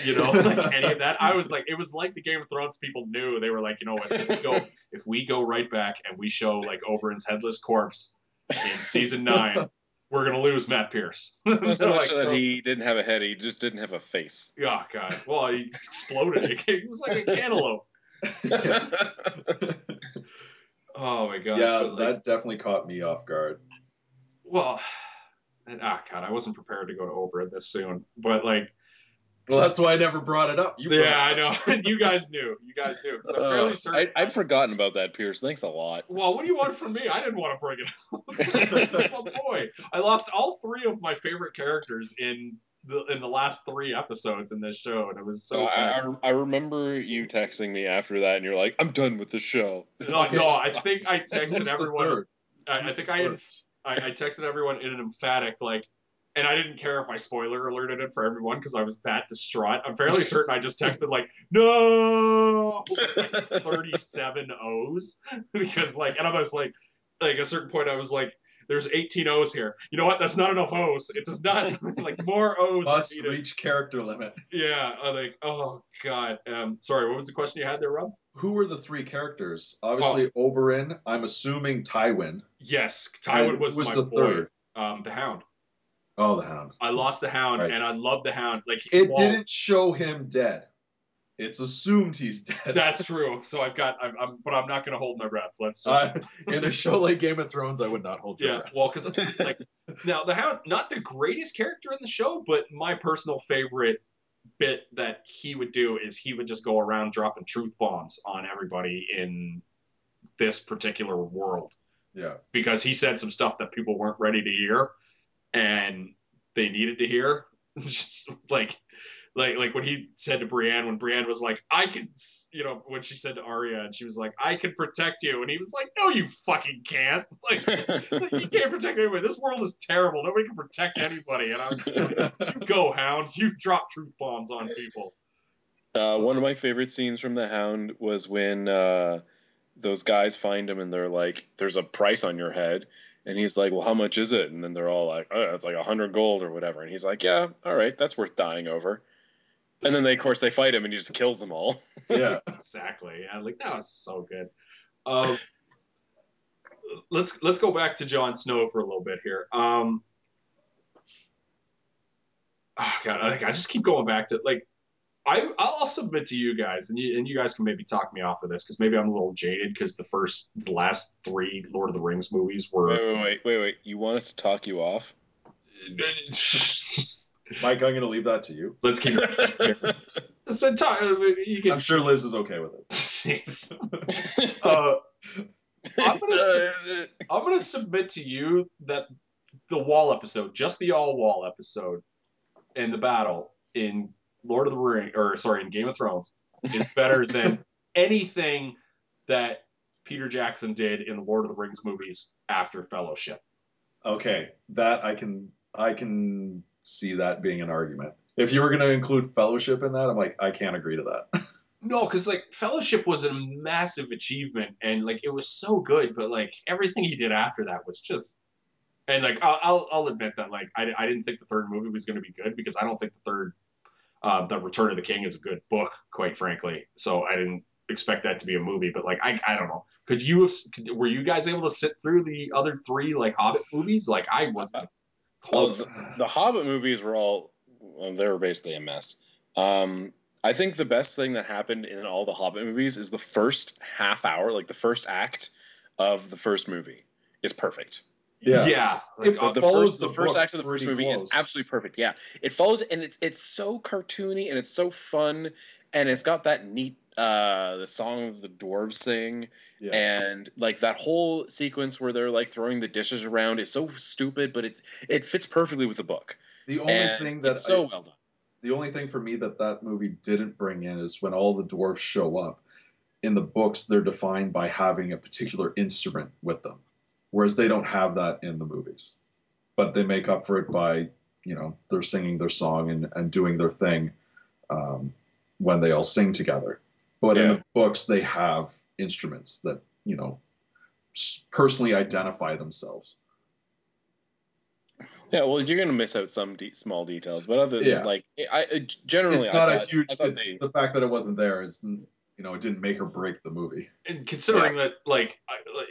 you know, like any of that, I was like, it was like the Game of Thrones people knew. They were like, you know what, if we go if we go right back and we show like Oberyn's headless corpse in season nine, we're gonna lose Matt Pearce. Not so much like, that he didn't have a head; he just didn't have a face. Oh god. Well, he exploded. It was like a cantaloupe. Oh my god. yeah, But, like, that definitely caught me off guard. well, and, ah, god, I wasn't prepared to go to Oberyn this soon. But like, Well, that's why I never brought it up. You yeah, I know. you guys knew. You guys knew. Uh, certain. I, I'd forgotten about that, Pearce. Thanks a lot. well, what do you want from me? I didn't want to bring it up. oh boy, I lost all three of my favorite characters in the in the last three episodes in this show, and it was so. Bad. I, I, I remember you texting me after that, and you're like, "I'm done with the show." no, no, I think I texted everyone. I, I think I? I, I texted everyone in an emphatic like, and I didn't care if I spoiler alerted it for everyone because I was that distraught. I'm fairly certain I just texted like, no, like 37 O's because like, and I was like, like at a certain point I was like, there's 18 O's here. You know what? That's not enough O's. It does not like more O's. Must reach character limit. Yeah, I'm like, oh god. Um, sorry, what was the question you had there, Rob? Who were the three characters? Obviously, Oberyn. I'm assuming Tywin. Yes, Tywin was, was my the boy. third? Um, the Hound. Oh, the Hound. I lost the Hound, Right. and I love the Hound. Like It well, didn't show him dead. It's assumed he's dead. That's true. So I've got, I'm, I'm but I'm not going to hold my breath. Let's just, Uh, in a show like Game of Thrones, I would not hold your yeah. breath. Well, because like now the Hound, not the greatest character in the show, but my personal favorite bit that he would do is he would just go around dropping truth bombs on everybody in this particular world Yeah. because he said some stuff that people weren't ready to hear and they needed to hear. Just like, like, like when he said to Brienne, when Brienne was like, "I can," you know, when she said to Arya, and she was like, "I can protect you," and he was like, "No, you fucking can't! Like, you can't protect anybody. This world is terrible. Nobody can protect anybody." And I'm just like, "You go, Hound. You drop truth bombs on people." Uh, one of my favorite scenes from The Hound was when uh, those guys find him and they're like, "There's a price on your head," and he's like, "Well, how much is it?" And then they're all like, "Oh, it's like a hundred gold or whatever." And he's like, "Yeah, all right, that's worth dying over." And then they, of course, they fight him and he just kills them all. Yeah. exactly. Yeah, like that was so good. Um, let's let's go back to Jon Snow for a little bit here. Um, oh God, I just keep going back to like I I'll submit to you guys, and you and you guys can maybe talk me off of this because maybe I'm a little jaded because the first the last three Lord of the Rings movies were. Wait, wait, wait, wait, wait. You want us to talk you off? Mike, I'm going to leave that to you. Let's keep it. So, talk, you can, I'm sure Liz is okay with it. Uh, I'm gonna su- I'm gonna submit to you that the wall episode, just the all wall episode, and the battle in Lord of the Ring, or sorry, in Game of Thrones, is better than anything that Peter Jackson did in the Lord of the Rings movies after Fellowship. Okay, that I can I can see that being an argument. If you were going to include Fellowship in that, I'm like I can't agree to that. No, because like Fellowship was a massive achievement, and like it was so good, but like everything he did after that was just. And like I'll I'll, I'll admit that like I, I didn't think the third movie was going to be good because I don't think the third, uh, the Return of the King is a good book, quite frankly. So I didn't expect that to be a movie. But like I I don't know. Could you have? Could, were you guys able to sit through the other three like Hobbit movies? Like I wasn't Well, close. the, the Hobbit movies were all well, they were basically a mess. Um, I think the best thing that happened in all the Hobbit movies is the first half hour, like the first act of the first movie, is perfect. Yeah. yeah. It- The, the follows first the, the first act of the first movie close. is absolutely perfect. Yeah, it follows and it's it's so cartoony and it's so fun and it's got that neat uh the song of the dwarves sing Yeah. and like that whole sequence where they're like throwing the dishes around is so stupid but it's it fits perfectly with the book the only and thing that's so I- well done the only thing for me that that movie didn't bring in is when all the dwarves show up in the books they're defined by having a particular instrument with them whereas they don't have that in the movies. But they make up for it by you know they're singing their song and, and doing their thing um, when they all sing together. But in the books they have instruments that you know personally identify themselves. Yeah well you're gonna miss out some de- small details but other than Yeah. like i generally it's not I a thought, huge I it's they, the fact that it wasn't there is you know it didn't make or break the movie. And considering that like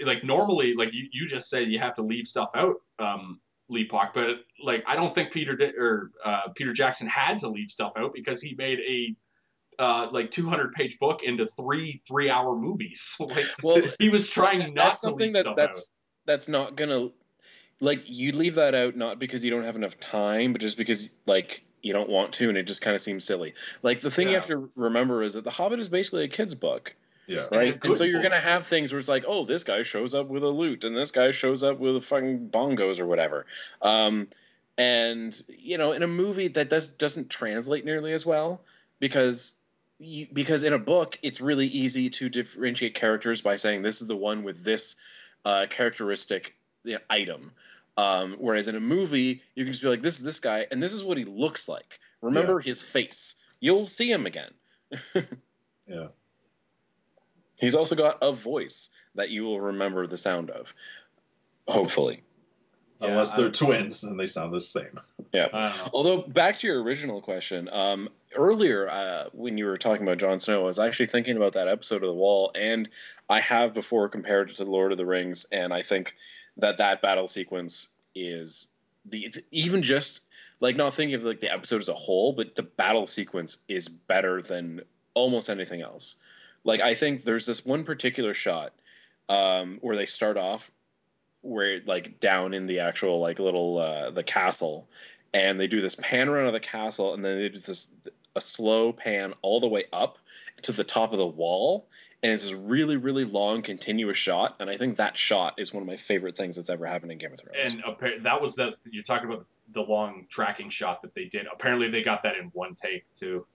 like normally like you, you just said you have to leave stuff out um Lee Park, but like I don't think Peter di- or uh, Peter Jackson had to leave stuff out because he made a uh, like 200 page book into three three hour movies. like well he was trying not that's to something leave that stuff that's that's not gonna like you leave that out not because you don't have enough time but just because like you don't want to and it just kind of seems silly. Like the thing you have to remember is that the hobbit is basically a kid's book. Yeah. Right? and, good so you're gonna have things where it's like oh this guy shows up with a lute and this guy shows up with fucking bongos or whatever. Um and you know in a movie that does doesn't translate nearly as well because you, because in a book it's really easy to differentiate characters by saying this is the one with this uh, characteristic you know, item. Um, whereas in a movie you can just be like this is this guy and this is what he looks like. Remember his face. You'll see him again. Yeah. He's also got a voice that you will remember the sound of hopefully. Yeah, unless they're twins and they sound the same. Yeah. I. Although back to your original question, um, earlier uh, when you were talking about Jon Snow, I was actually thinking about that episode of The Wall, and I have before compared it to The Lord of the Rings, and I think that that battle sequence is the even just like not thinking of like the episode as a whole, but the battle sequence is better than almost anything else. Like I think there's this one particular shot um, where they start off where like down in the actual like little uh, the castle and they do this pan around of the castle and then they do this a slow pan all the way up to the top of the wall and it's this really really long continuous shot and i think that shot is one of my favorite things that's ever happened in game of thrones And appa- that was the you're talking about the long tracking shot that they did. Apparently they got that in one take too.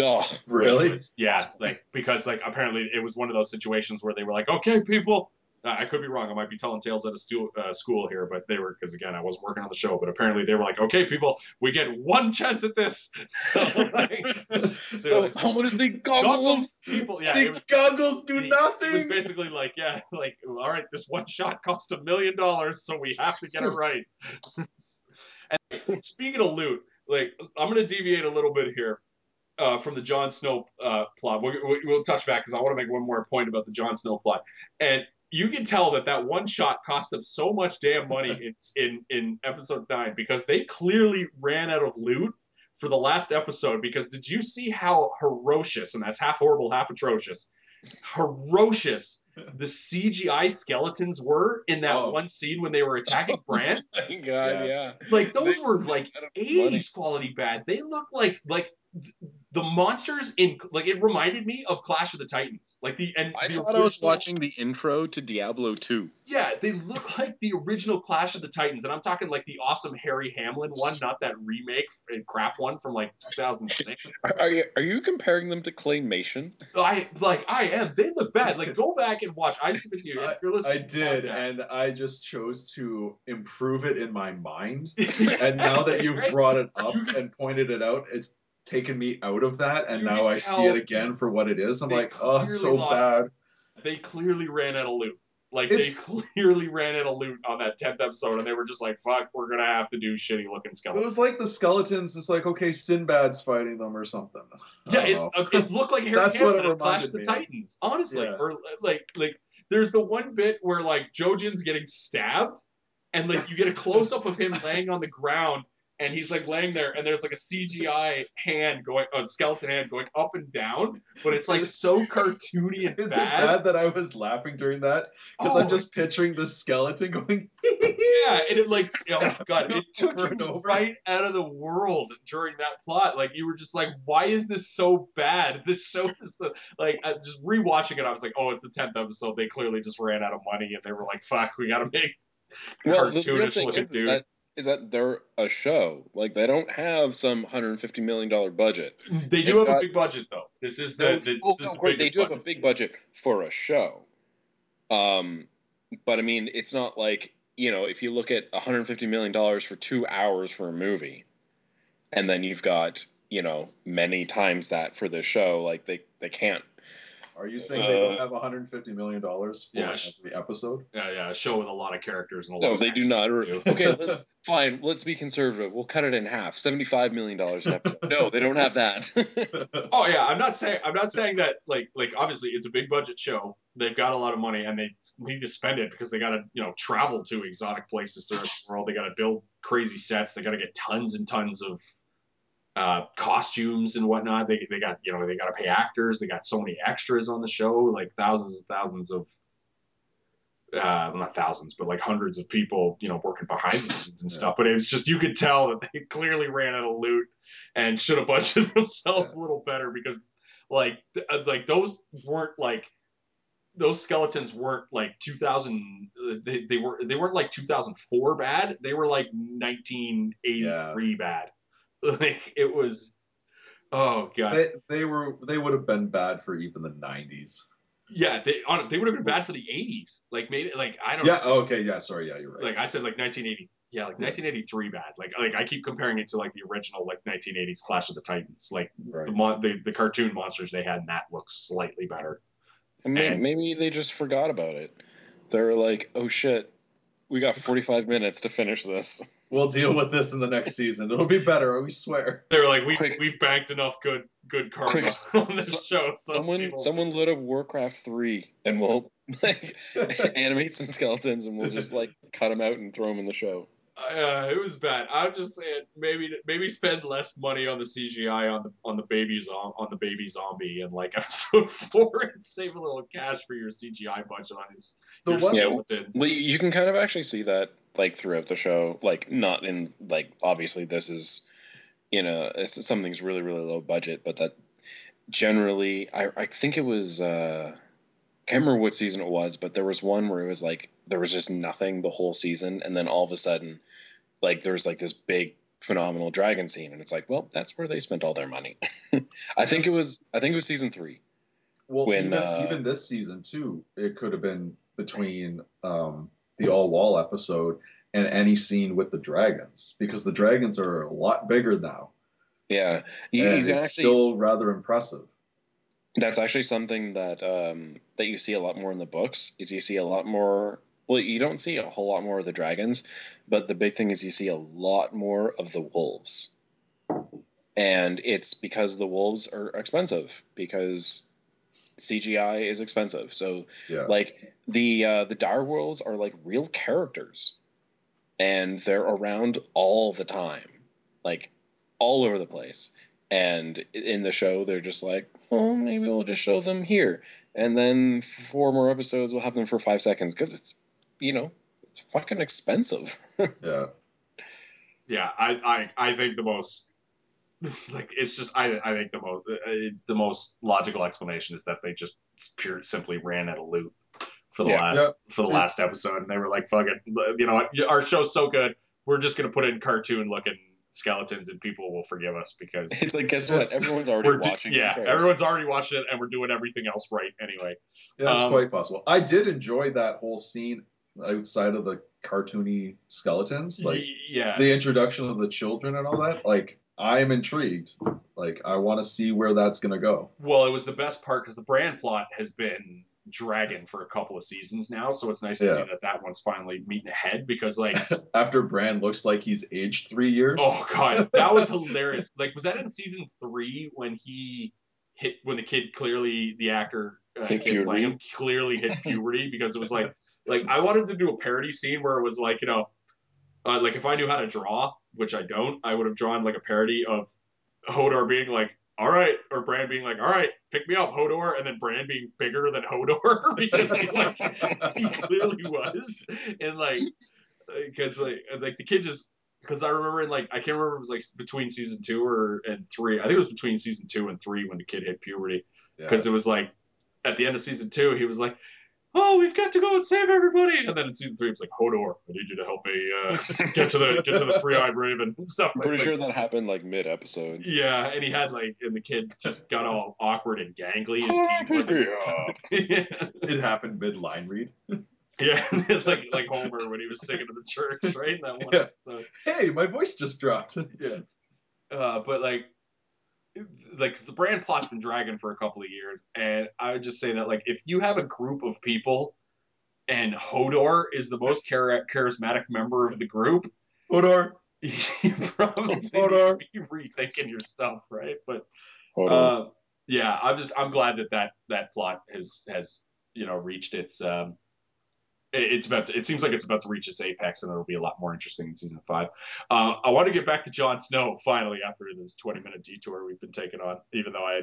oh really was- yeah, like because like apparently it was one of those situations where they were like, okay, people, I could be wrong. I might be telling tales at a stu- uh, school here, but they were because again I wasn't working on the show. But apparently they were like, okay, people, we get one chance at this. So, like, So like, I want to see goggles, goggles. people. Yeah, See, was, goggles do it- It was basically like, yeah, like, all right, this one shot cost a million dollars, so we have to get it right. and speaking of loot, like, I'm gonna deviate a little bit here uh, from the Jon Snow uh, plot. We'll, we'll, we'll touch back because I want to make one more point about the Jon Snow plot. And you can tell that that one shot cost them so much damn money in in in episode nine because they clearly ran out of loot for the last episode. Because did you see how ferocious and that's half horrible, half atrocious, ferocious the CGI skeletons were in that Oh. one scene when they were attacking Bran? My God, Yes. yeah. Like those They- were like out of money. 80s quality bad. They look like like th- the monsters in like it reminded me of Clash of the Titans. Like the and I the thought I was watching the intro to Diablo 2. Yeah, they look like the original Clash of the Titans, and I'm talking like the awesome Harry Hamlin one, not that remake and crap one from like 2006. Are, are you are you comparing them to claymation? I like I am. They look bad. Like go back and watch. I submit to you if you're listening. to this did, podcast. and I just chose to improve it in my mind. And now that you've Right? brought it up and pointed it out, it's taken me out of that, and You now I see it again for what it is. I'm like, oh, it's so bad. they clearly ran out of loot. Like It's- they clearly ran out of loot on that tenth episode, and they were just like, "Fuck, we're gonna have to do shitty looking skeletons." It was like the skeletons. It's like, okay, Sinbad's fighting them or something. Yeah, it, it looked like Harry That's what it in Clash the of. Titans, honestly. Yeah. Or like, like there's the one bit where like Jojen's getting stabbed, and like you get a close up of him laying on the ground, and he's like laying there, and there's like a CGI hand going, a skeleton hand going up and down, but it's like so cartoony and Is bad. it bad that I was laughing during that? Because Oh, I'm just picturing the skeleton going. Yeah, and it like oh god, it took Over you right out of the world during that plot. Like you were just like, why is this so bad? This show is so, like uh, just rewatching it. I was like, oh, it's the tenth episode. They clearly just ran out of money, and they were like, fuck, we gotta make Well, cartoonish looking is, is dudes. Is that they're a show. Like they don't have some 150 million dollar budget. They do they've have got- a big budget though. This is the, the this oh, is no, the. They do have a big budget for a show. Um, but I mean, it's not like you know, if you look at 150 million dollars for two hours for a movie, and then you've got you know many times that for the show, like they they can't. Are you saying they don't Uh, have 150 million dollars for Yeah, sh- every episode? Yeah, yeah, a show with a lot of characters and a lot. No, of they do not. too. Okay, let, fine. Let's be conservative. We'll cut it in half. 75 million dollars an episode. No, they don't have that. Oh yeah, I'm not saying I'm not saying that like like obviously it's a big budget show. They've got a lot of money and they need to spend it because they got to you know travel to exotic places throughout the world. They got to build crazy sets. They got to get tons and tons of uh, costumes and whatnot. They they got you know they got to pay actors. They got so many extras on the show, like thousands and thousands of. Uh, well, not thousands, but like hundreds of people, you know, working behind the scenes and Yeah. stuff. But it was just you could tell that they clearly ran out of loot and should have budgeted themselves a little better because like uh, like those weren't like those skeletons weren't like 2000 uh, they, they were they weren't like 2004 bad they were like 1983 bad like it was oh god they they were they would have been bad for even the 90s. yeah they on they would have been bad for the 80s like maybe like i don't Yeah. know Okay. Yeah. Sorry. Yeah. You're right. like i said like 1980 yeah like 1983 bad like like i keep comparing it to like the original like 1980s clash of the titans like right. the, mon- the the cartoon monsters they had in that look slightly better And may- And- maybe they just forgot about it. They're like, oh shit, we got 45 minutes to finish this. We'll deal with this in the next season. It'll be better. We swear. They were like, we Quick- we've banked enough good good karma Quick, on this So- show. So someone, people- someone load up Warcraft 3 and we'll like animate some skeletons and we'll just like cut them out and throw them in the show. Uh, it was bad. I'm just saying, maybe maybe spend less money on the CGI on the on the baby zo- on the baby zombie and like episode four and save a little cash for your CGI budget on his The one- Yeah, skeletons. Well, you- you can kind of actually see that like throughout the show. Like not in like obviously this is you know it's, something's really really low budget, but that generally I I think it was uh can't remember what season it was, but there was one where it was like there was just nothing the whole season, and then all of a sudden, like there was like this big phenomenal dragon scene, and it's like, well, that's where they spent all their money. I think it was I think it was season three. Well, When, even, uh, even this season too, it could have been between um, the all wall episode and any scene with the dragons because the dragons are a lot bigger now. Yeah, you, you it's actually. still rather impressive. That's actually something that um, that you see a lot more in the books. Is you see a lot more. Well, you don't see a whole lot more of the dragons, but the big thing is you see a lot more of the wolves, and it's because the wolves are expensive because CGI is expensive. So Yeah. like the uh, the dire wolves are like real characters, and they're around all the time, like all over the place. And in the show, they're just like, oh, maybe we'll just show them here, and then four more episodes, we'll have them for five seconds because it's, you know, it's fucking expensive. yeah. Yeah, I, I, I think the most like it's just I, I think the most uh, the most logical explanation is that they just pure simply ran out of loot for the Yeah. last Yeah. for the last episode, and they were like, "Fuck it, you know what? Our show's so good, we're just gonna put it in cartoon looking skeletons, and people will forgive us because it's like, guess what? Everyone's already we're do- watching. who yeah, cares? everyone's already watching it, and we're doing everything else right anyway. Yeah, that's Um, quite possible. I did enjoy that whole scene outside of the cartoony skeletons, like yeah, the introduction of the children and all that. Like, I am intrigued. Like, I want to see where that's gonna go. Well, it was the best part because the Bran plot has been dragging for a couple of seasons now, so it's nice to Yeah. see that that one's finally meeting ahead because like After Bran looks like he's aged three years. Oh god, that was hilarious. Like, was that in season three when he hit when the kid clearly the actor uh, Hit kid playing him clearly hit puberty because it was like like I wanted to do a parody scene where it was like you know uh, like if I knew how to draw, which I don't, I would have drawn like a parody of Hodor being like. All right, or Bran being like, "All right, pick me up, Hodor," and then Bran being bigger than Hodor because he, like he clearly was, and like because like like the kid just because I remember in like I can't remember if it was like between season two or and three. I think it was between season two and three when the kid hit puberty Yeah. because it was like at the end of season two he was like, "Oh, we've got to go and save everybody," and then in season three it was like, "Hodor, I need you to help me uh, get to the get to the three eyed raven and stuff." I'm pretty like- sure that happened like mid episode. Yeah, and he had like, and the kid just got all awkward and gangly and Oh, teeth looking baby, and stuff. it happened mid line read. yeah, like like Homer when he was singing to the church, right? In that one Yeah. episode. Hey, my voice just dropped. yeah. Uh, but like, like 'cause the Bran plot's been dragging for a couple of years, and I would just say that like if you have a group of people, and Hodor is the most char- charismatic member of the group, Hodor. you probably Hodor. be rethinking your stuff, right? But uh, yeah, I'm just I'm glad that that that plot has has you know reached its um it's about to, it seems like it's about to reach its apex and it'll be a lot more interesting in season five. Uh, I want to get back to Jon Snow finally after this 20 minute detour we've been taking on, even though I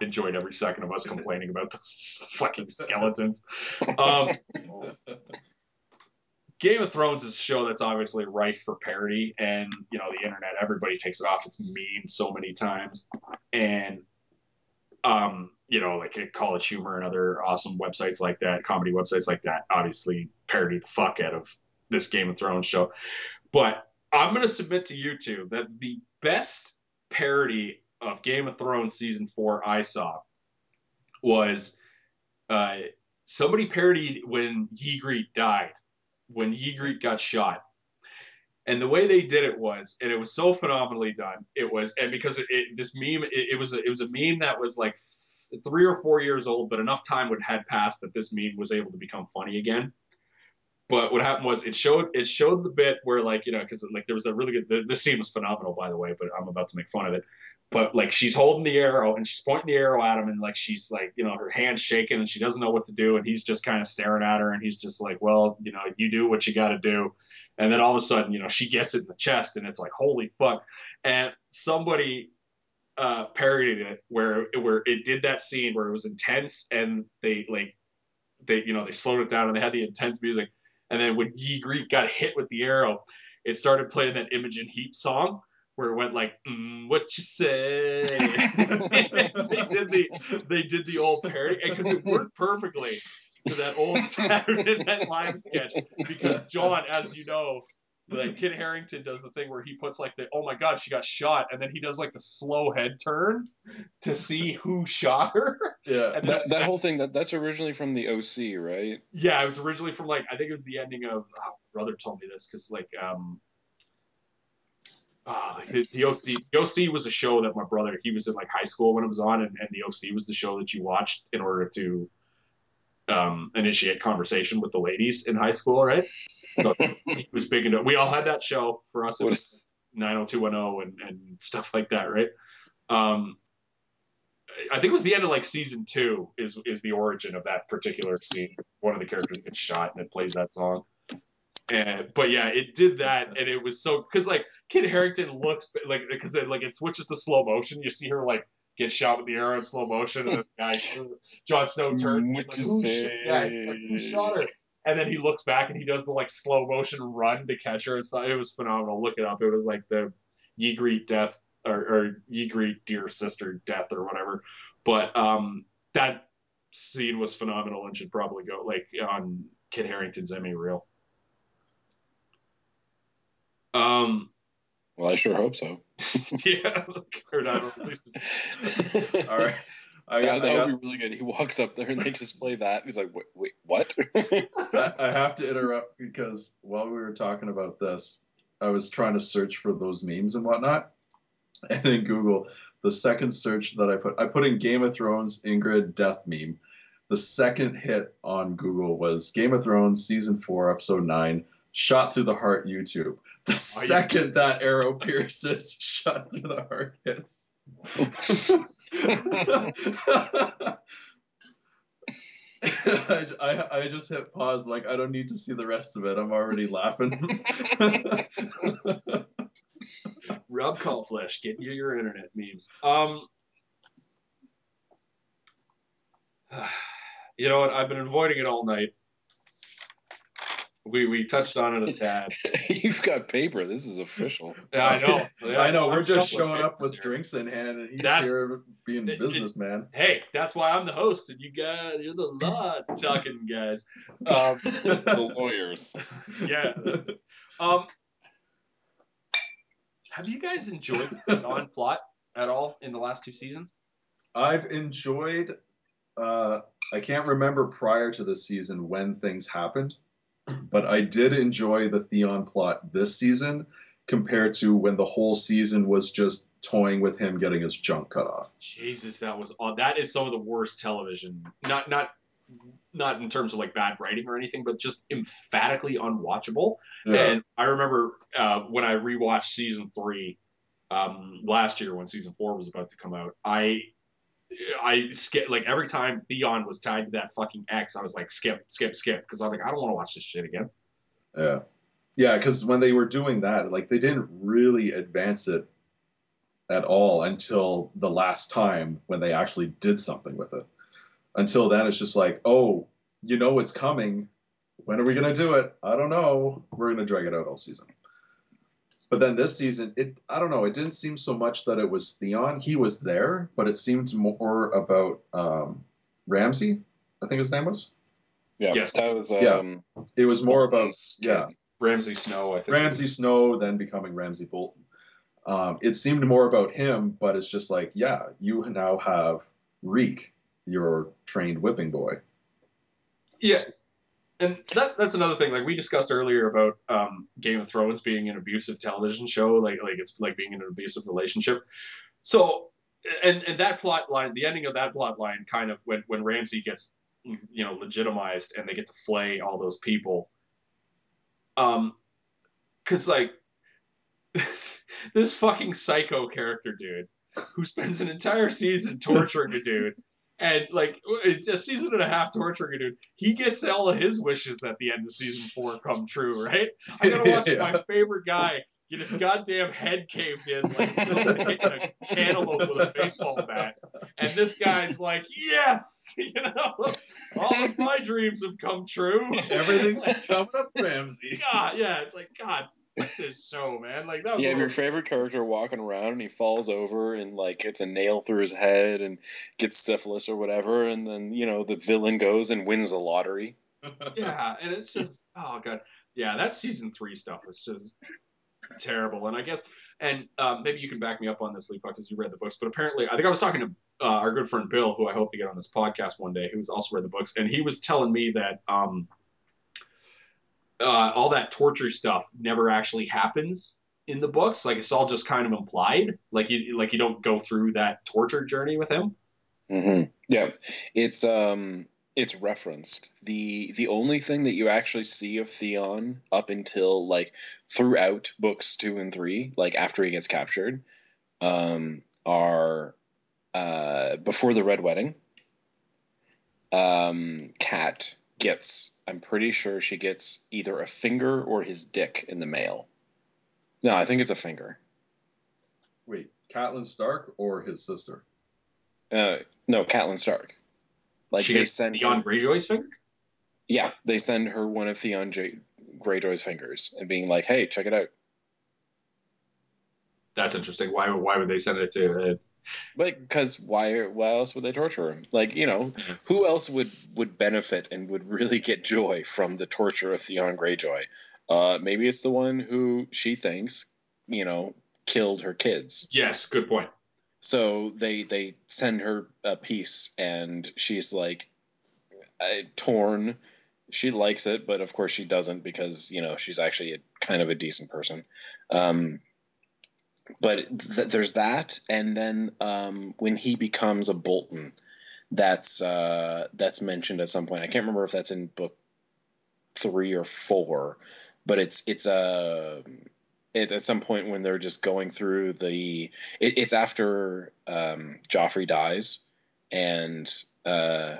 enjoyed every second of us complaining about those fucking skeletons. Um, Game of Thrones is a show that's obviously rife for parody, and you know the internet, everybody takes it off its meme so many times, and um, you know like College Humor and other awesome websites like that, comedy websites like that, obviously parody the fuck out of this Game of Thrones show. But I'm gonna submit to you two that the best parody of Game of Thrones season four I saw was uh, somebody parodied when Ygritte died when Ygritte got shot. And the way they did it was, and it was so phenomenally done. It was, and because it, it this meme, it, it was a, it was a meme that was like three or four years old, but enough time would had passed that this meme was able to become funny again. But what happened was it showed it showed the bit where like you know because like there was a really good the, this scene was phenomenal by the way, but I'm about to make fun of it. But like she's holding the arrow and she's pointing the arrow at him and like she's like you know her hand's shaking and she doesn't know what to do and he's just kind of staring at her and he's just like well you know you do what you got to do and then all of a sudden you know she gets it in the chest and it's like holy fuck and somebody uh parodied it where where it did that scene where it was intense and they like they you know they slowed it down and they had the intense music. And then when Ygritte got hit with the arrow it started playing that Imogen Heap song where it went like mm, what you say? They did the they did the old parody because it worked perfectly to that old Saturday Night Live sketch because Jon, as you know, like Kit Harington does the thing where he puts like the oh my god she got shot and then he does like the slow head turn to see who shot her. Yeah. And That, that whole thing that that's originally from the OC, right? Yeah, it was originally from like I think it was the ending of. Oh, brother told me this because like um. Uh, the, the OC the OC was a show that my brother he was in like high school when it was on and, and the OC was the show that you watched in order to um, initiate conversation with the ladies in high school right so he was big enough. we all had that show for us it What was 90210 and, and stuff like that, right? Um, I think it was the end of like season two is is the origin of that particular scene. One of the characters gets shot and it plays that song. And but yeah, it did that and it was so because like Kit Harington looks like because it like it switches to slow motion. You see her like get shot with the arrow in slow motion and the guy Jon Snow turns and he's like, who yeah, he's like, who shot her? And then he looks back and he does the like slow motion run to catch her. It's it was phenomenal. Look it up. It was like the Ygritte death or, or greet dear sister death or whatever. But um, that scene was phenomenal and should probably go like on Kit Harington's Emmy reel. Um, well, I sure hope so. yeah, or not, at least All right. I, that I, got, would be really good. He walks up there and they just play that. He's like, wait, wait what? I, I have to interrupt because while we were talking about this, I was trying to search for those memes and whatnot. And in Google, the second search that I put, I put in Game of Thrones Ygritte death meme. The second hit on Google was Game of Thrones season four, episode nine, shot through the heart YouTube. The second that arrow pierces, shot through the heart hits. I, I, I just hit pause like I don't need to see the rest of it. I'm already laughing. Rob Callflesh, get you your internet memes. Um, you know what? I've been avoiding it all night. We we touched on it a tad. You've got paper. This is official. Yeah, I know. Yeah, I know. I'm We're just showing up with here. drinks in hand, and he's That's- here being it- it- businessman. Hey, that's why I'm the host, and you guys, you're the law talking guys. Um, the lawyers. yeah. Um, have you guys enjoyed the Theon plot at all in the last two seasons? I've enjoyed. Uh, I can't remember prior to this season when things happened, but I did enjoy the Theon plot this season compared to when the whole season was just toying with him getting his junk cut off. Jesus, that was aw- that is some of the worst television. Not not not in terms of like bad writing or anything, but just emphatically unwatchable. And I remember uh, when I rewatched season three um, last year when season four was about to come out. I I skip like every time Theon was tied to that fucking X, I was like skip, skip, skip because I'm like I don't want to watch this shit again. Yeah. Yeah, because when they were doing that, like they didn't really advance it at all until the last time when they actually did something with it. Until then, it's just like, oh, you know it's coming. When are we gonna do it? I don't know. We're gonna drag it out all season. But then this season, it I don't know. It didn't seem so much that it was Theon. He was there, but it seemed more about um, Ramsay. I think his name was. Yeah, Yes. that was Yeah. um, It was more about yeah. kid. Ramsay Snow, I think. Ramsay Snow then becoming Ramsay Bolton. Um, it seemed more about him, but it's just like, yeah, you now have Reek, your trained whipping boy. Yeah. And that, that's another thing. Like we discussed earlier about um, Game of Thrones being an abusive television show, like like it's like being in an abusive relationship. So, and and that plot line, the ending of that plot line, kind of when when Ramsay gets you know legitimized and they get to flay all those people. Um, because like this fucking psycho character dude who spends an entire season torturing a dude and like it's a season and a half torturing a dude. He gets all of his wishes at the end of season four come true, right? I gotta watch Yeah. my favorite guy get his goddamn head caved in like hitting a cantaloupe with a baseball bat, and this guy's like, yes, you know, all of my dreams have come true. Everything's coming up, Ramsay. God, yeah, it's like God, this show, man. Like that was You have your favorite character walking around and he falls over and like hits a nail through his head and gets syphilis or whatever, and then you know the villain goes and wins the lottery. yeah, and it's just oh god, Yeah, that season three stuff was just terrible. And I guess, and um, maybe you can back me up on this, Lee, because you read the books. But apparently, I think I was talking to uh, our good friend Bill, who I hope to get on this podcast one day, who's also read the books, and he was telling me that um, uh, all that torture stuff never actually happens in the books. Like it's all just kind of implied. Like you, like you don't go through that torture journey with him. Mm-hmm. Yeah, it's um, it's referenced. the The only thing that you actually see of Theon up until like throughout books two and three, like after he gets captured, um, are uh, before the Red Wedding. Um, Cat gets. I'm pretty sure she gets either a finger or his dick in the mail. No, I think it's a finger. Wait, Catelyn Stark or his sister? Uh, no, Catelyn Stark. Like she they send Theon Greyjoy's finger. Yeah, they send her one of Theon J- Greyjoy's fingers and being like, "Hey, check it out." That's interesting. Why? Why would they send it to? Like, because why? Why else would they torture him? Like, you know, who else would would benefit and would really get joy from the torture of Theon Greyjoy? Uh, maybe it's the one who she thinks, you know, killed her kids. Yes, good point. So they they send her a piece, and she's like uh, torn. She likes it, but of course she doesn't because you know she's actually a, kind of a decent person. Um, but th- there's that, and then um, when he becomes a Bolton, that's uh, that's mentioned at some point. I can't remember if that's in book three or four, but it's it's a uh, it, at some point when they're just going through the it, it's after um, Joffrey dies and uh,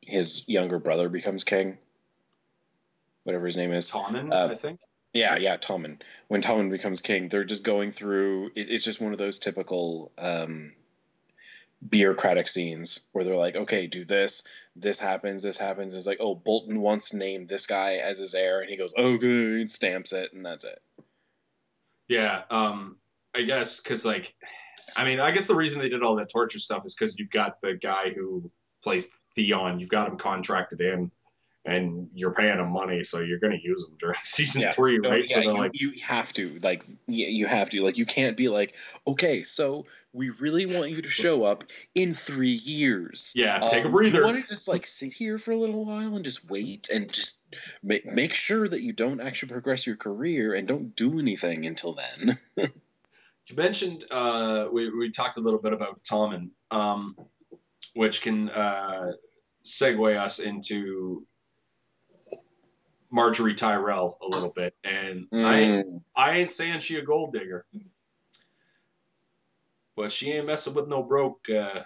his younger brother becomes king whatever his name is Tommen uh, I think yeah yeah Tommen when Tommen becomes king they're just going through it, it's just one of those typical um, bureaucratic scenes where they're like okay do this this happens, this happens. It's like, oh, Bolton once named this guy as his heir, and he goes, oh, good, and stamps it, and that's it. Yeah, um, I guess because like, I mean, I guess the reason they did all that torture stuff is because you've got the guy who plays Theon, you've got him contracted in, and you're paying them money, so you're going to use them during season yeah. three, right? No, yeah, so you, like, you have to, like, you have to, like, you can't be like, okay, so we really want you to show up in three years. Yeah, um, take a breather. You want to just like sit here for a little while and just wait and just make make sure that you don't actually progress your career and don't do anything until then. you mentioned uh, we we talked a little bit about Tommen, um, which can uh, segue us into Margaery Tyrell a little bit, and mm. I I ain't saying she a gold digger, but she ain't messing with no broke. Uh,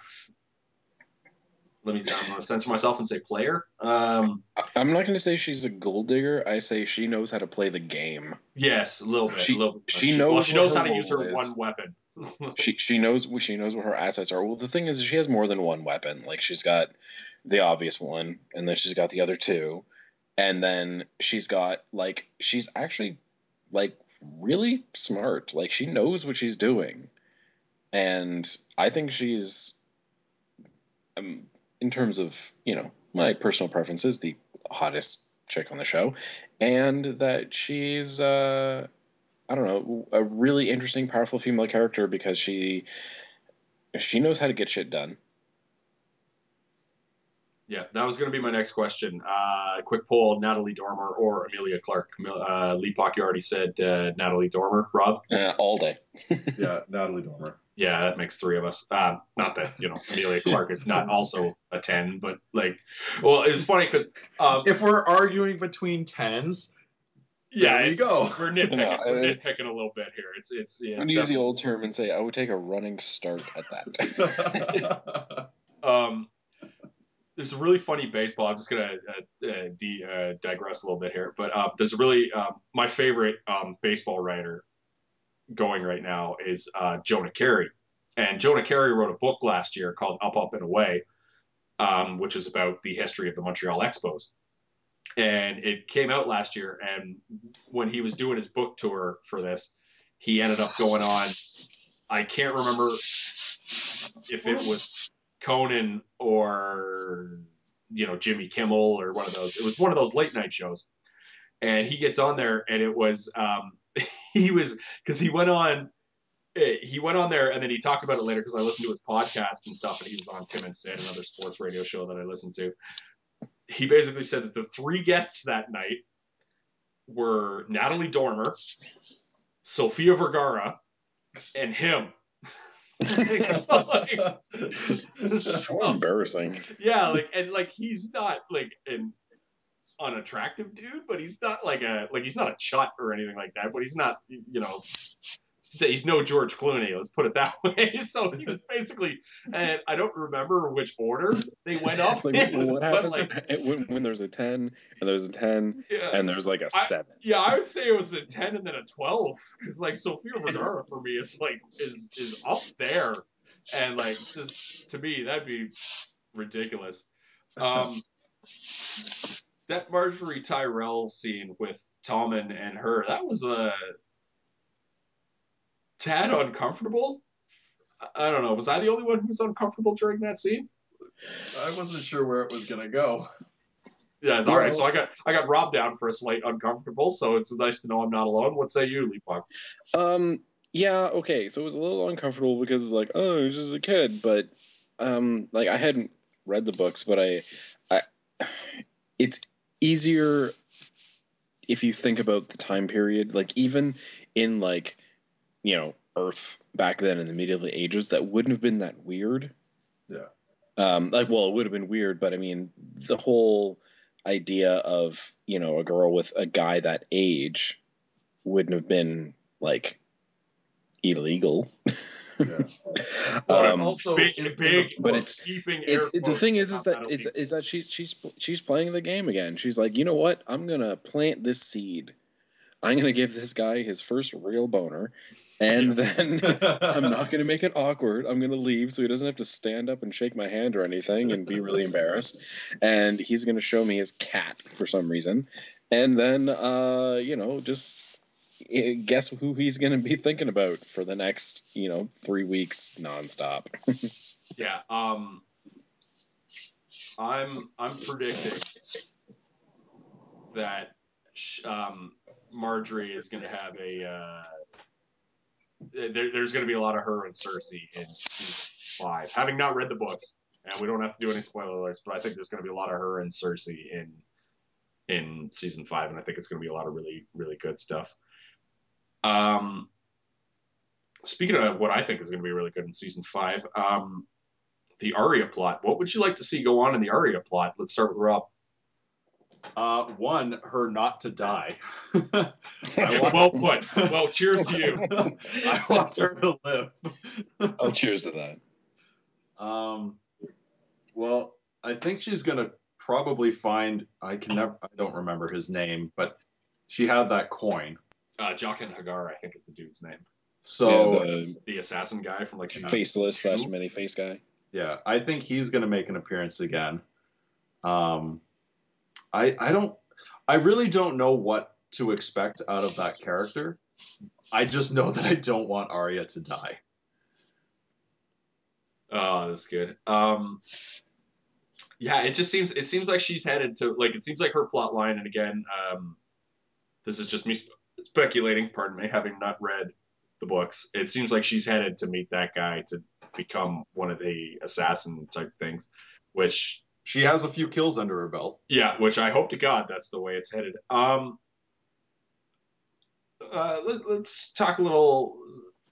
let me. I'm gonna censor myself and say player. Um, I'm not gonna say she's a gold digger. I say she knows how to play the game. Yes, a little bit. She, little bit. she knows. Well, she knows how to use her is. one weapon. she she knows she knows what her assets are. Well, the thing is, she has more than one weapon. Like she's got the obvious one, and then she's got the other two and then she's got like she's actually like really smart. Like she knows what she's doing. And i think she's um, in terms of you know my personal preferences the hottest chick on the show. And that she's uh i don't know a really interesting powerful female character because she she knows how to get shit done yeah, that was going to be my next question. Uh, quick poll: Natalie Dormer or Emilia Clarke? Uh, Lee Pock, you already said uh, Natalie Dormer. Rob? Uh, all day. yeah, Natalie Dormer. Yeah, that makes three of us. Uh, not that you know Emilia Clarke is not also a ten, but like, well, it's funny because um, if we're arguing between tens, yeah, there you go. We're nitpicking. No, we're nitpicking a little bit here. It's it's. Yeah, it's use the old term and say I would take a running start at that. um, there's a really funny baseball. I'm just gonna uh, uh, de- uh, digress a little bit here, but uh, there's a really um, my favorite um, baseball writer going right now is uh, Jonah Keri, and Jonah Keri wrote a book last year called Up, Up and Away, um, which is about the history of the Montreal Expos, and it came out last year. And when he was doing his book tour for this, he ended up going on. I can't remember if it was Conan or you know Jimmy Kimmel or one of those. It was one of those late night shows, and he gets on there, and it was um, he was because he went on eh, he went on there and then he talked about it later because I listened to his podcast and stuff, and he was on Tim and Sid, another sports radio show that I listened to. He basically said that the three guests that night were Natalie Dormer, Sofia Vergara, and him. So, like- so- embarrassing. yeah, like and like he's not like an unattractive dude, but he's not like a like he's not a chut or anything like that. But he's not you know he's no George Clooney. Let's put it that way. So he was basically, and I don't remember which order they went up. It's like, in, what happens like, when, when there's a 10 and there's a 10 yeah, and there's like a 7? yeah, I would say it was a ten and then a twelve because like Sofia Vergara for me is like is is up there, and like just to me that'd be ridiculous. Um, that Margaery Tyrell scene with Tommen and her that was a tad uncomfortable. I- don't know. Was I the only one who was uncomfortable during that scene? I wasn't sure where it was gonna go. Yeah, all right. So I got I got robbed down for a slight uncomfortable. So it's nice to know I'm not alone. What say you, Leapog? Um, yeah, okay. So it was a little uncomfortable because it's like, oh, he's just a kid, but um, like I hadn't read the books, but I, I, it's easier if you think about the time period. Like even in like, you know, Earth back then in the medieval ages, that wouldn't have been that weird. Yeah. Um, like, well, it would have been weird, but I mean, the whole idea of you know a girl with a guy that age wouldn't have been like illegal. Yeah. But um, also, big, in- in big, but it's- keeping it's the thing is is about that is, is that she she's she's playing the game again. She's like, you know what? I'm gonna plant this seed. I'm gonna give this guy his first real boner, and then I'm not gonna make it awkward. I'm gonna leave so he doesn't have to stand up and shake my hand or anything and be really embarrassed. And he's gonna show me his cat for some reason, and then uh, you know just eh, guess who he's gonna be thinking about for the next you know three weeks nonstop. Yeah. Um. I'm I'm predicting that um, Margaery is going to have a. Uh, there, there's going to be a lot of her and Cersei in season five. Having not read the books, and we don't have to do any spoiler alerts, but I think there's going to be a lot of her and Cersei in in season five, and I think it's going to be a lot of really really good stuff. Um. Speaking of what I think is going to be really good in season five, um, the Arya plot. What would you like to see go on in the Arya plot? Let's start with Rob. Uh, one, her not to die. Want- Well put. Well, cheers to you. I want her to live. Oh, cheers to that. Um, well, I think she's gonna probably find. I can never. I don't remember his name, but she had that coin. Uh, Jaqen H'ghar, I think, is the dude's name. So yeah, the The assassin guy from like faceless slash many face guy. yeah, I think he's gonna make an appearance again. Um, I I don't. I really don't know what to expect out of that character. I just know that I don't want Arya to die. Oh, that's good. Um, yeah, it just seems it seems like she's headed to like it seems like her plot line, and again, um, this is just me sp- speculating. Pardon me, having not read the books. It seems like she's headed to meet that guy to become one of the assassin type things, which She has a few kills under her belt. Yeah, which I hope to God that's the way it's headed. Um, uh, let, us talk a little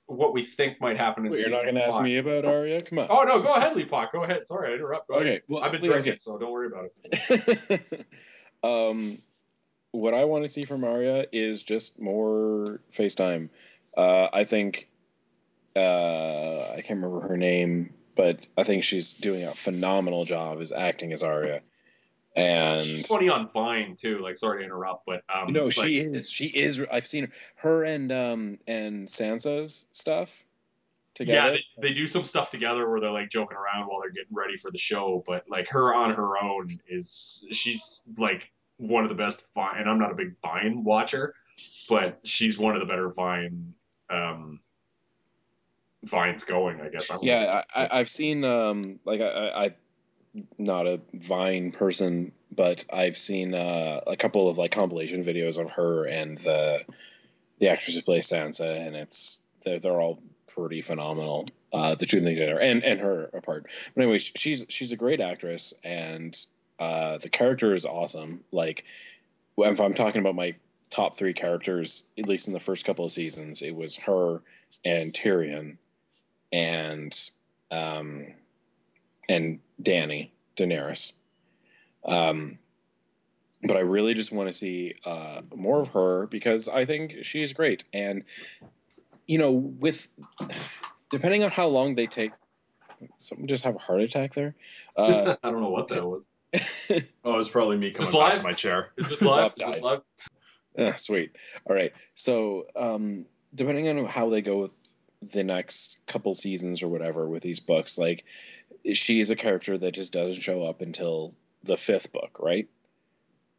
what we think might happen in Wait, you're not going to ask me about Arya? Come on. Oh no, go ahead, Leapok. Go ahead. Sorry, I interrupt. Go ahead. okay. Well, I've been okay. drinking, so don't worry about it. um, what I want to see from Arya is just more FaceTime. Uh, I think uh, I can't remember her name, but I think she's doing a phenomenal job as acting as Arya. And She's funny on Vine too. Like, sorry to interrupt, but um, no, she is. She is. I've seen her and um and Sansa's stuff together. Yeah, they, they do some stuff together where they're like joking around while they're getting ready for the show. But like her on her own is she's like one of the best Vine. And I'm not a big Vine watcher, but she's one of the better Vine um, vines going. I guess. I know. Yeah, I, I, I've seen um like I, I, I not a Vine person, but I've seen uh, a couple of like compilation videos of her and the the actress who plays Sansa, and it's they're, they're all pretty phenomenal. Uh, the two of them together, and and her apart. But anyway, she's she's a great actress, and uh, the character is awesome. Like if I'm talking about my top three characters, at least in the first couple of seasons, it was her and Tyrion, and um, and Dany Daenerys. Um, but I really just want to see uh, more of her because I think she's great. And you know, with depending on how long they take, someone just have a heart attack there. Uh, I don't know what that was. Oh, it's probably me coming back live? to my chair. Is this live? Is this live? Ah, sweet. All right. So, um, depending on how they go with the next couple seasons or whatever with these books, like she's a character that just doesn't show up until the fifth book, right?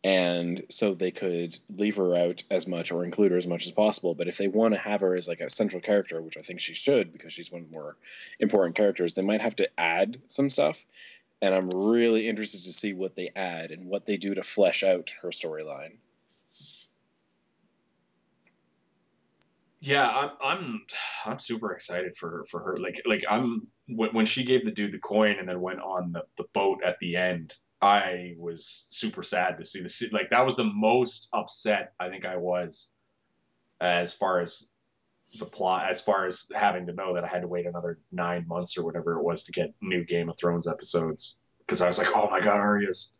And so they could leave her out as much or include her as much as possible. But if they want to have her as like a central character, which I think she should because she's one of the more important characters, they might have to add some stuff. And I'm really interested to see what they add and what they do to flesh out her storyline. Yeah, I'm I'm I'm super excited for for her. Like like I'm when, when she gave the dude the coin and then went on the, the boat at the end, I was super sad to see the like that was the most upset I think I was as far as the plot as far as having to know that I had to wait another 9 months or whatever it was to get new Game of Thrones episodes because I was like, "Oh my god, Arya's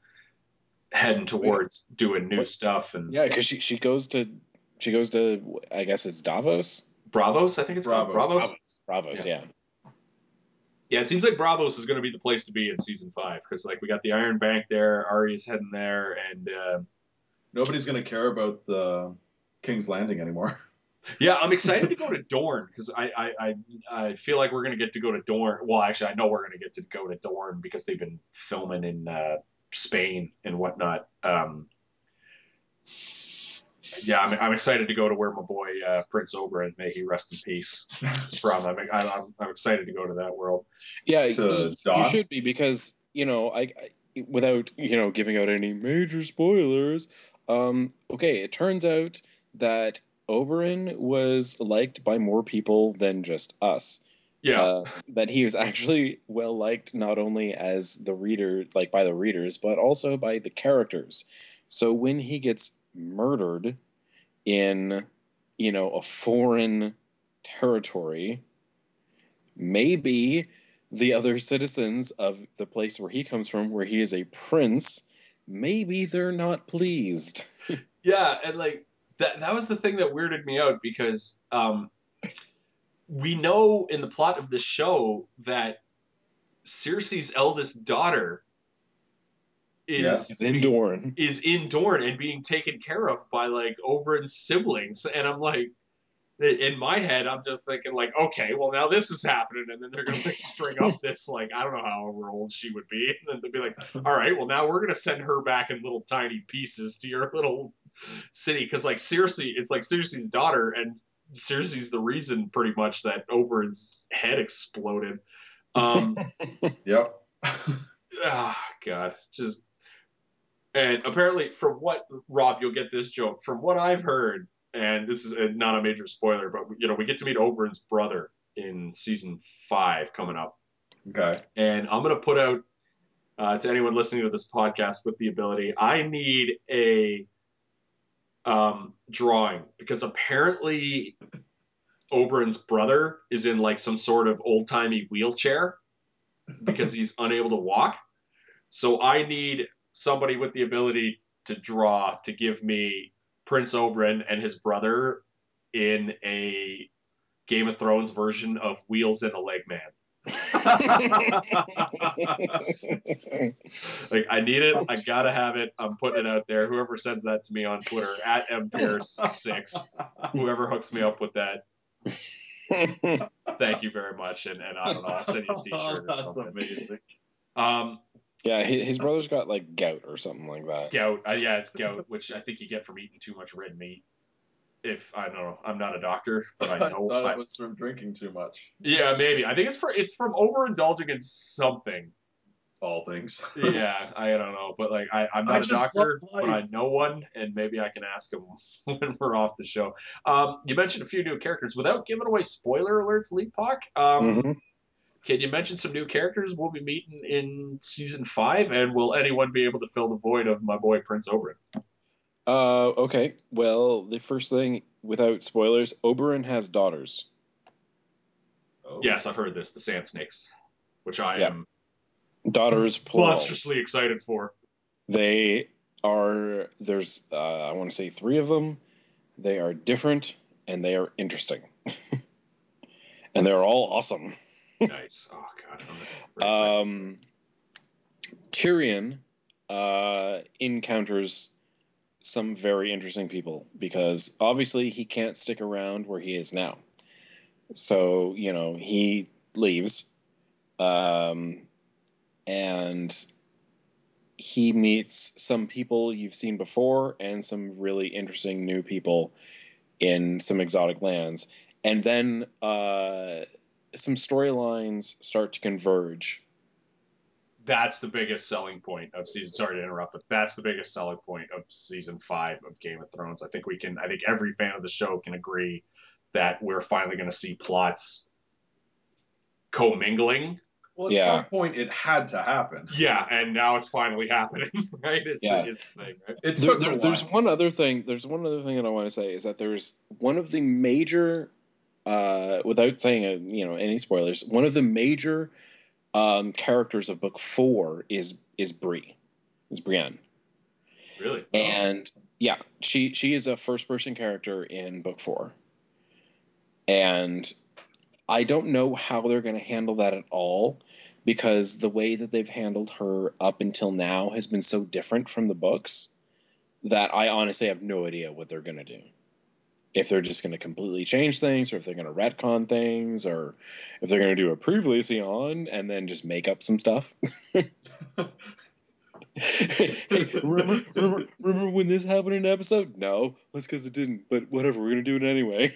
heading towards doing new stuff and Yeah, because she, she goes to she goes to I guess it's Davos. Braavos, I think it's called Braavos. Braavos. Braavos, yeah. Yeah, it seems like Braavos is going to be the place to be in season five because like we got the Iron Bank there, Arya's heading there, and uh, Nobody's gonna care about the King's Landing anymore. yeah, I'm excited to go to Dorne because I, I I I feel like we're going to get to go to Dorne. Well, actually, I know we're going to get to go to Dorne because they've been filming in uh, Spain and whatnot. Um, yeah, I'm, I'm excited to go to where my boy uh, Prince Oberyn, may he rest in peace, is from. I'm, I'm I'm excited to go to that world. Yeah, To y- you should be because you know I, I without you know giving out any major spoilers. Um, okay, it turns out that Oberyn was liked by more people than just us. Yeah, Uh, that he was actually well liked not only as the reader, like by the readers, but also by the characters. So when he gets murdered in, you know, a foreign territory, maybe the other citizens of the place where he comes from, where he is a prince, maybe they're not pleased. Yeah, and like that that was the thing that weirded me out because um we know in the plot of the show that Cersei's eldest daughter Is He's in Dorne. is in Dorne and being taken care of by like Oberyn's siblings. And I'm like in my head I'm just thinking like okay well now this is happening. And then they're gonna like string up this like I don't know however old she would be. And then they'd be like all right well now we're gonna send her back in little tiny pieces to your little city. Because like Cersei it's like Cersei's daughter. And Cersei's the reason pretty much that Oberyn's head exploded. Um Yep. ah god. Just and apparently from what Rob you'll get this joke from what I've heard and this is not a major spoiler but you know we get to meet Oberyn's brother in season 5 coming up okay. and I'm going to put out uh, to anyone listening to this podcast with the ability. I need a um, drawing because apparently Oberyn's brother is in like some sort of old timey wheelchair because he's unable to walk. So I need somebody with the ability to draw to give me Prince Oberyn and his brother in a Game of Thrones version of Wheels and a Leg Man. Like I need it. I gotta have it. I'm putting it out there. Whoever sends that to me on Twitter at MPearce6, whoever hooks me up with that, thank you very much. And, and I don't know, I'll send you a t-shirt or something. amazing. Um, yeah, his, his brother's got like gout or something like that. gout. Uh, yeah, it's gout, which I think you get from eating too much red meat. If I don't know, I'm not a doctor, but I I know. thought I- it was from drinking too much. yeah, maybe. I think it's for it's from overindulging in something. all things. yeah, I don't know, but like I, I'm I not a doctor, but. I know one, and maybe I can ask him when we're off the show. Um, you mentioned a few new characters without giving away spoiler alerts, Leapok. Um, Mhm. Can you mention some new characters we'll be meeting in season five, and will anyone be able to fill the void of my boy Prince Oberyn? Uh, okay. Well, the first thing, without spoilers, Oberyn has daughters. Oh. Yes, I've heard this. The Sand Snakes, which I Yeah. am Daughters plural. monstrously excited for. They are there's uh, I want to say three of them. They are different and they are interesting, and they're all awesome. Nice. Oh god. I'm very excited. Um, Tyrion uh, encounters some very interesting people because obviously he can't stick around where he is now. So you know he leaves, um, and he meets some people you've seen before and some really interesting new people in some exotic lands, and then uh, some storylines start to converge that's the biggest selling point of season. Sorry to interrupt, but that's the biggest selling point of season five of Game of Thrones. I think we can. I think every fan of the show can agree that we're finally going to see plots commingling. Well, at Yeah. some point, it had to happen. Yeah, and now it's finally happening. Right? Is Yeah. the, is the thing, right? It There- took there- a while. there's one other thing. There's one other thing that I want to say is that there's one of the major, uh, without saying uh you know any spoilers, one of the major um, characters of book four is is Bree, is Brienne, Really? and yeah, she she is a first person character in book four, and I don't know how they're going to handle that at all because the way that they've handled her up until now has been so different from the books that I honestly have no idea what they're going to do. If they're just going to completely change things, or if they're going to retcon things, or if they're going to do a previously on and then just make up some stuff. hey, remember, remember, remember when this happened in an episode? No, that's because it didn't. But whatever, we're going to do it anyway.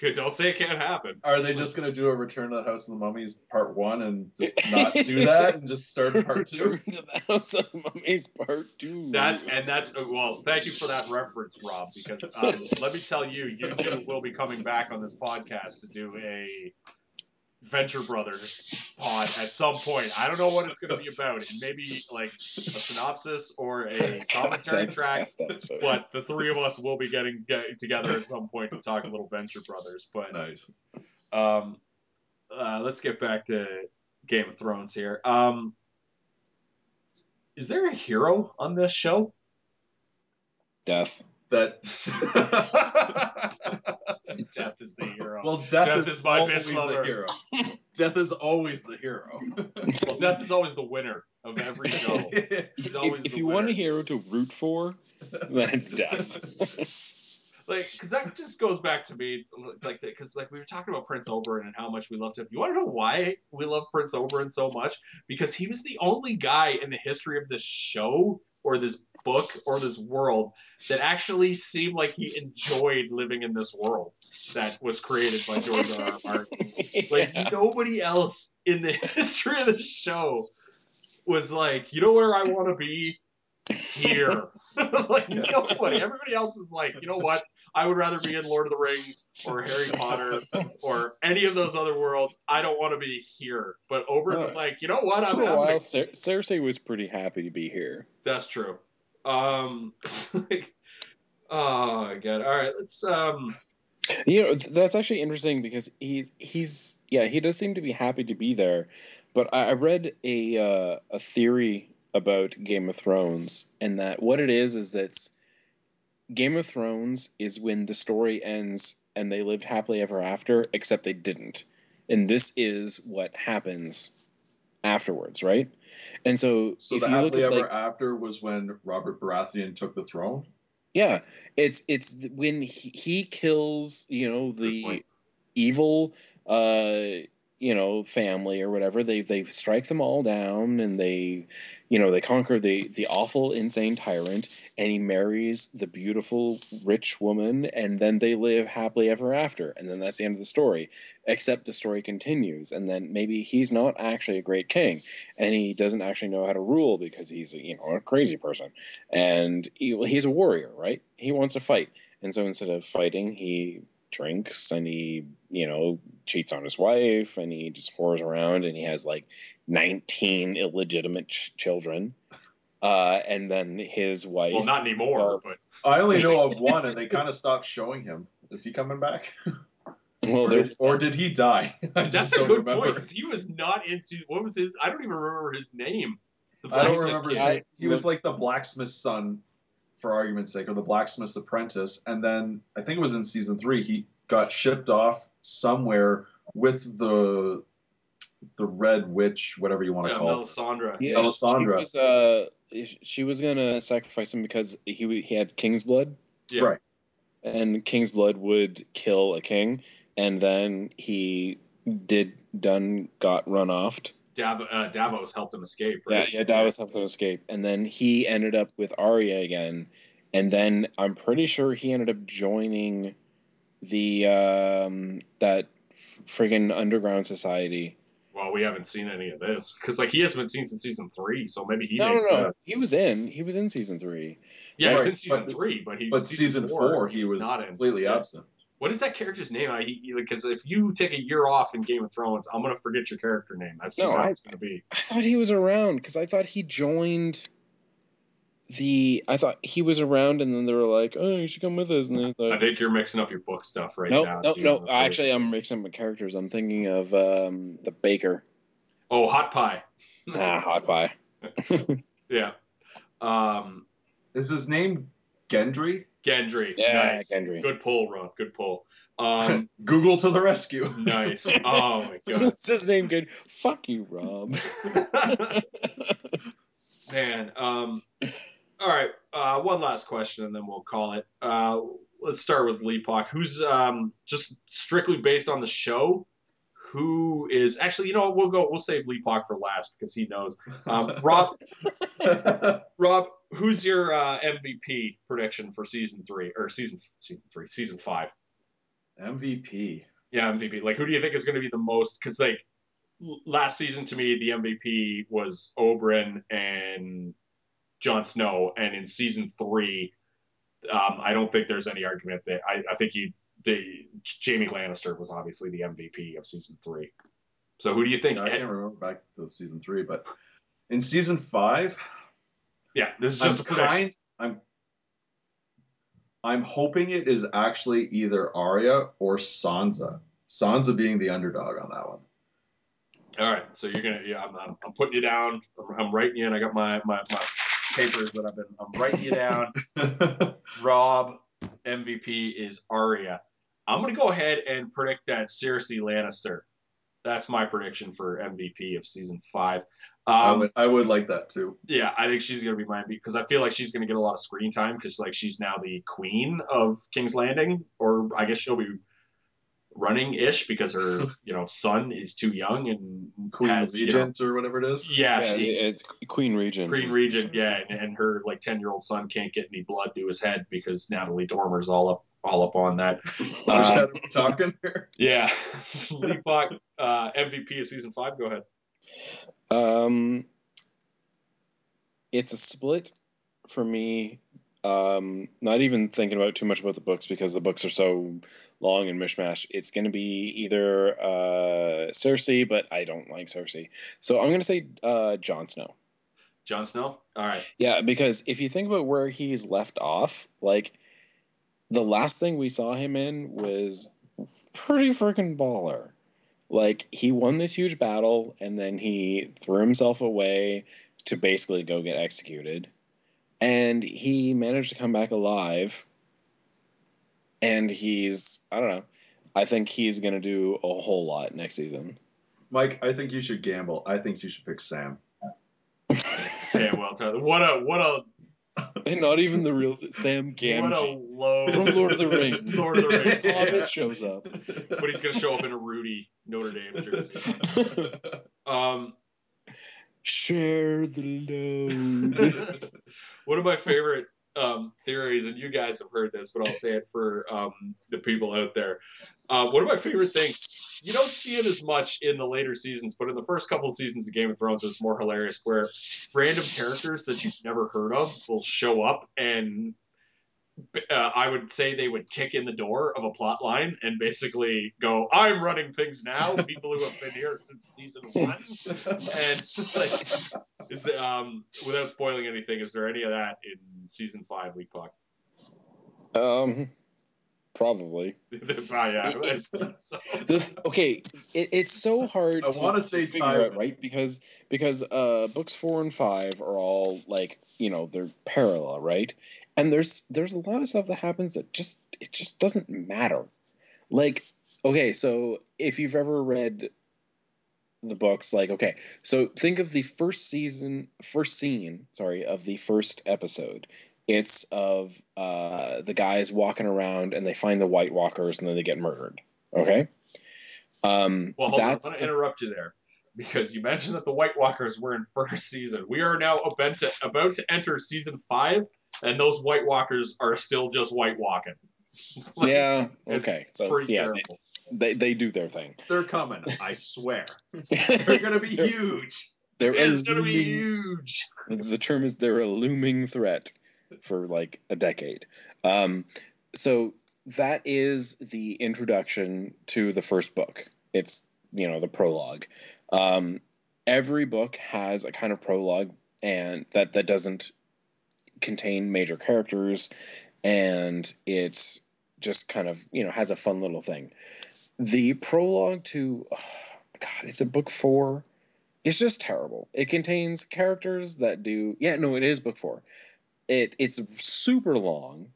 Don't say it can't happen. Are they just going to do a Return to the House of the Mummies part one and just not do that and just start part two? Return to the House of the Mummies Part Two. That's and that's well. Thank you for that reference, Rob. Because um, let me tell you, you two will be coming back on this podcast to do a Venture Brothers pod at some point. I don't know what it's going to be about. It may be like a synopsis or a commentary track. But the three of us will be getting get together at some point to talk a little Venture Brothers. But Nice. um, uh, let's get back to Game of Thrones here. Um, is there a hero on this show? Death. That. Death is the hero. well, death, Death is, is my always bitch lover. the hero. Death is always the hero. Well, Death is always the winner of every show. He's always If, if the you want a hero to root for, then it's Death. like because that just goes back to me like because like we were talking about prince oberyn and how much we loved him you want to know why we love prince oberyn so much because he was the only guy in the history of this show or this book or this world that actually seemed like he enjoyed living in this world that was created by george r r martin. Like Yeah. nobody else in the history of the show was like you know where i want to be? Here. Like nobody. Everybody else is like you know what I would rather be in Lord of the Rings or Harry Potter or any of those other worlds. I don't want to be here. But Oberyn was like, you know what? I'm For a while, Cer- Cersei was pretty happy to be here. That's true. Um, like, oh my god. All right, let's um. You know, that's actually interesting because he's he's yeah he does seem to be happy to be there, but I, I read a uh, a theory about Game of Thrones and that what it is is that Game of Thrones is when the story ends and they lived happily ever after, except they didn't, and this is what happens afterwards, right? And so, So if the you look happily at ever like, after was when Robert Baratheon took the throne. Yeah, it's it's when he, he kills, you know, the evil, uh, you know family or whatever they they strike them all down and they you know they conquer the the awful insane tyrant and he marries the beautiful rich woman and then they live happily ever after. And then that's the end of the story except the story continues and then maybe he's not actually a great king and he doesn't actually know how to rule because he's you know a crazy person. And he, he's a warrior right? He wants to fight. And so instead of fighting he drinks and he you know cheats on his wife and he just whores around and he has like 19 illegitimate ch- children uh, and then his wife Well, not anymore, Well, but I only know of one, and they kind of stopped showing him. Is he coming back, well or did, was or did he die? I that's a don't good remember. point because he was not in season. What was his? I don't even remember his name. The I don't remember his name. He was like the blacksmith's son, for argument's sake, or the blacksmith's apprentice. And then I think it was in season three, he got shipped off somewhere with the the red witch, whatever you want to Yeah, call it. Melisandre. yeah, Melisandre. she was uh she was gonna sacrifice him because he he had king's blood Yeah. Right. and king's blood would kill a king and then he did done got run off Dav- uh, Davos helped him escape. Yeah, Right? yeah, Davos helped him escape, and then he ended up with Arya again, and then I'm pretty sure he ended up joining the um, that friggin' underground society. Well, we haven't seen any of this because like he hasn't been seen since season three, so maybe he no, no, makes. no, uh, he was in. He was in season three. yeah, he's in season but- three, but he. But season four, he was not in. completely Yeah. Absent. What is that character's name? I because if you take a year off in Game of Thrones, I'm gonna forget your character name. That's just No, how I- it's gonna be. I thought he was around because I thought he joined the. I thought he was around, and then they were like, "Oh, you should come with us." And they I think you're mixing up your book stuff right no, now. no, dude, no. Actually, I'm mixing up my characters. I'm thinking of um, the baker. Oh, Hot Pie. ah, hot pie. Yeah. Um, Is his name Gendry? Gendry. Yeah, nice. Gendry. Good pull, Rob. Good pull. Um, Google to the rescue. nice. Oh my god. What's his name? Good. Fuck you, Rob. Man. Um, all right. Uh, one last question, and then we'll call it. Uh, let's start with Leapock. Who's um, just strictly based on the show? Who is actually? You know, we'll go. We'll save Lee Leapock for last because he knows. Um, Rob. Rob, who's your uh, MVP prediction for season three or season season three, season five? MVP. Yeah, MVP. Like, who do you think is going to be the most? Because like last season, to me, the MVP was Oberyn and Jon Snow, and in season three, um, I don't think there's any argument that I, I think you, the Jaime Lannister was obviously the MVP of season three. So who do you think? I can't remember back to season three, but in season five, yeah, this is just I'm a prediction. kind, I'm I'm hoping it is actually either Arya or Sansa. Sansa being the underdog on that one. All right, so you're gonna, yeah, I'm, I'm, I'm putting you down. I'm, I'm writing you in. I got my, my my papers that I've been. I'm writing you down. Rob MVP is Arya. I'm gonna go ahead and predict that Cersei Lannister. That's my prediction for MVP of season five. I Um, would I would like that too. yeah, I think she's gonna be my MVP because I feel like she's gonna get a lot of screen time because like she's now the queen of King's Landing, or I guess she'll be running ish because her you know son is too young and Queen has, you know- Regent or whatever it is. yeah, Yeah, she- it's Queen Regent. Green is- Regent, yeah, and, and her like ten year old son can't get any blood to his head because Natalie Dormer's all up all up on that. Uh, talking here. Yeah, Leapok, uh, MVP of season five. Go ahead. Um, it's a split for me. Um, not even thinking about too much about the books because the books are so long and mishmash. It's going to be either uh, Cersei, but I don't like Cersei, so I'm going to say uh, Jon Snow. Jon Snow. All right. Yeah, because if you think about where he's left off, like the last thing we saw him in was pretty freaking baller. Like he won this huge battle and then he threw himself away to basically go get executed. And he managed to come back alive. And he's I don't know. I think he's gonna do a whole lot next season. Mike, I think you should gamble. I think you should pick Sam. Samwell Tarly. What a what a and not even the real Sam What a Gamgee low from Lord of the Rings. Lord of the Rings. Hobbit yeah. shows up. But he's gonna show up in a Rudy Notre Dame jersey. Um, Share the load. one of my favorite um, theories, and you guys have heard this, but I'll say it for um, the people out there. Uh, one of my favorite things, you don't see it as much in the later seasons, but in the first couple of seasons of Game of Thrones, it's more hilarious where random characters that you've never heard of will show up and. Uh, I would say they would kick in the door of a plot line and basically go, "I'm running things now." People who have been here since season one, and like, is the, um, without spoiling anything, is there any of that in season five, League Puck? um, probably. Yeah, so, The, okay, it, it's so hard. I wanna say figure out, right? Because because uh, books four and five are all like you know they're parallel, right? And there's there's a lot of stuff that happens that just it just doesn't matter. Like okay, so if you've ever read the books, like okay, so think of the first season, first scene, sorry, of the first episode. It's of uh, the guys walking around and they find the White Walkers and then they get murdered. Okay. Um, Well, hold on, I'm going to interrupt you there because you mentioned that the White Walkers were in first season. We are now about to, about to enter season five, and those White Walkers are still just white walking. Like, yeah. Okay. So yeah, terrible. they, they do their thing. They're coming, I swear. They're gonna be huge. It's a going to be huge. the term is they're a looming threat for like a decade. Um, so that is the introduction to the first book. It's you know the prologue. Um, every book has a kind of prologue, and that that doesn't contain major characters, and it's just kind of you know has a fun little thing. The prologue to God, is it book four? It's just terrible. It contains characters that do yeah, no, it is book four. It it's super long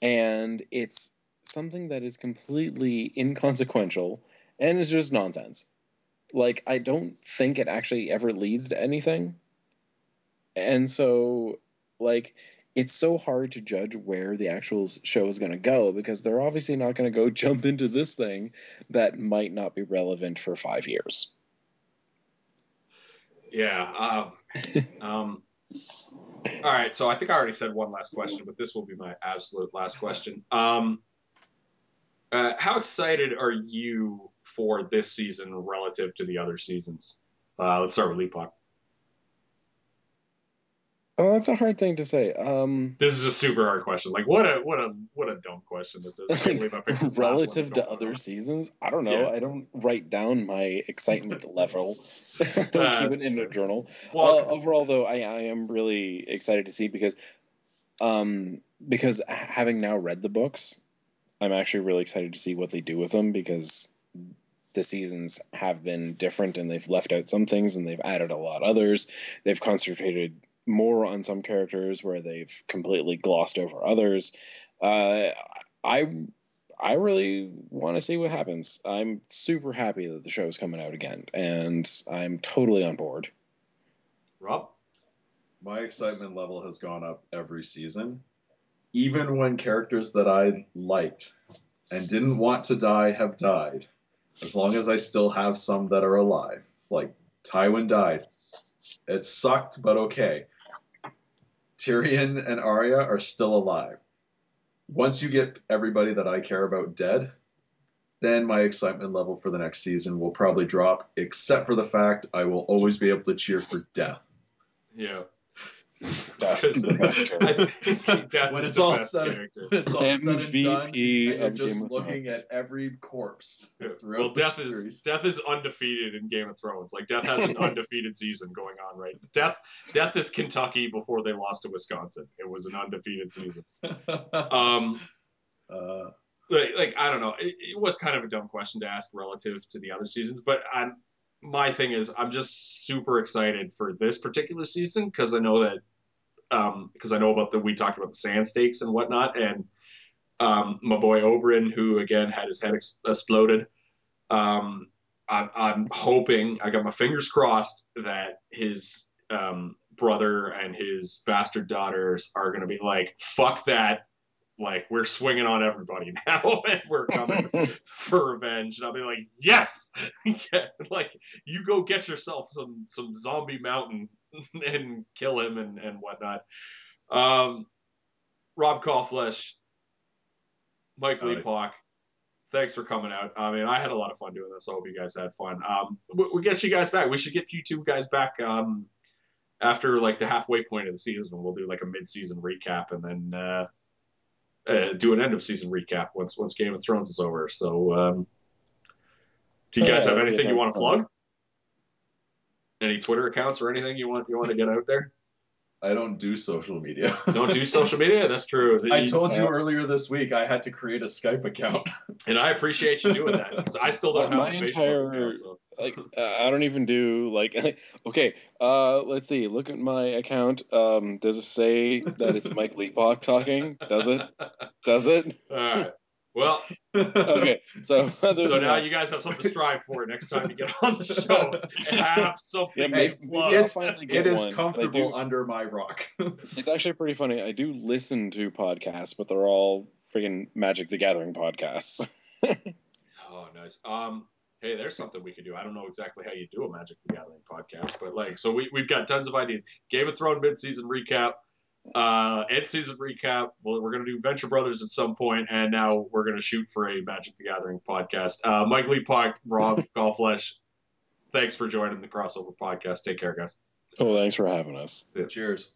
and it's something that is completely inconsequential and is just nonsense. Like I don't think it actually ever leads to anything. And so like it's so hard to judge where the actual show is going to go because they're obviously not going to go jump into this thing that might not be relevant for 5 years. Yeah. Um, um, all right. So I think I already said one last question, but this will be my absolute last question. Um, uh, how excited are you for this season relative to the other seasons? Uh, let's start with Leap Puck. Oh, that's a hard thing to say. Um, This is a super hard question. Like, what a what a what a dumb question this is. I can't believe I picked this last one relative to other seasons, I don't know. Yeah. I don't write down my excitement level. I don't Uh, keep it in a journal. Well, uh, overall, though, I, I am really excited to see because, um, because having now read the books, I'm actually really excited to see what they do with them because the seasons have been different and they've left out some things and they've added a lot others. They've concentrated more on some characters where they've completely glossed over others. Uh, I I really want to see what happens. I'm super happy that the show is coming out again, and I'm totally on board. Rob. My excitement level has gone up every season. Even when characters that I liked and didn't want to die have died, as long as I still have some that are alive. It's like Tywin died. It sucked, but okay. Tyrion and Arya are still alive. Once you get everybody that I care about dead, then my excitement level for the next season will probably drop, except for the fact I will always be able to cheer for death. Yeah. Death is the best I character. think Death When is it's the all best said- character. When it's all said and done, MVP and you're of just Game looking at every corpse throughout Well, the Death is series. Death is undefeated in Game of Thrones. Like Death has an undefeated season going on right. Death Death is Kentucky before they lost to Wisconsin. It was an undefeated season. Um, uh, like, like I don't know. It, it was kind of a dumb question to ask relative to the other seasons, but I'm my thing is I'm just super excited for this particular season because I know that because I know about the we talked about the Sand Snakes and whatnot, and um, my boy Oberyn, who again had his head ex- exploded. Um, I'm, I'm hoping I got my fingers crossed that his um, brother and his bastard daughters are going to be like, fuck that. Like, we're swinging on everybody now and we're coming for revenge. And I'll be like, yes! yeah, like, you go get yourself some, some zombie mountain and kill him and, and whatnot. Um, Rob Callflesh, Mike Howdy. Leapock, thanks for coming out. I mean, I had a lot of fun doing this. I hope you guys had fun. Um, we, we get you guys back. We should get you two guys back um, after like the halfway point of the season. We'll do like a mid-season recap and then uh, uh, do an end of season recap once once Game of Thrones is over. So, um, do you guys Yeah, have anything you want to plug? Any Twitter accounts or anything you want you want to get out there? I don't do social media. Don't do social media. That's true. I told you Yeah. earlier this week I had to create a Skype account. and I appreciate you doing that 'cause I still don't My- have my a Facebook entire- account. So. like uh, I don't even do like okay. Uh, let's see. Look at my account. Um, does it say that it's Mike Leapock talking? Does it? Does it? All right. Well, Okay. So so now that- you guys have something to strive for next time you get on the show. Have something Yeah, to maybe, maybe It's- finally get it is one. 'cause comfortable do- under my rock. It's actually pretty funny. I do listen to podcasts, but they're all freaking Magic the Gathering podcasts. Oh, nice. Um, hey, there's something we could do. I don't know exactly how you do a Magic the Gathering podcast, but like, so we we've got tons of ideas. Game of Thrones mid-season recap, uh, end season recap. Well, we're gonna do Venture Brothers at some point, and now we're gonna shoot for a Magic the Gathering podcast. Uh, Mike Leapock, Rob Golflesh, thanks for joining the crossover podcast. Take care, guys. oh, thanks for having us. Cheers.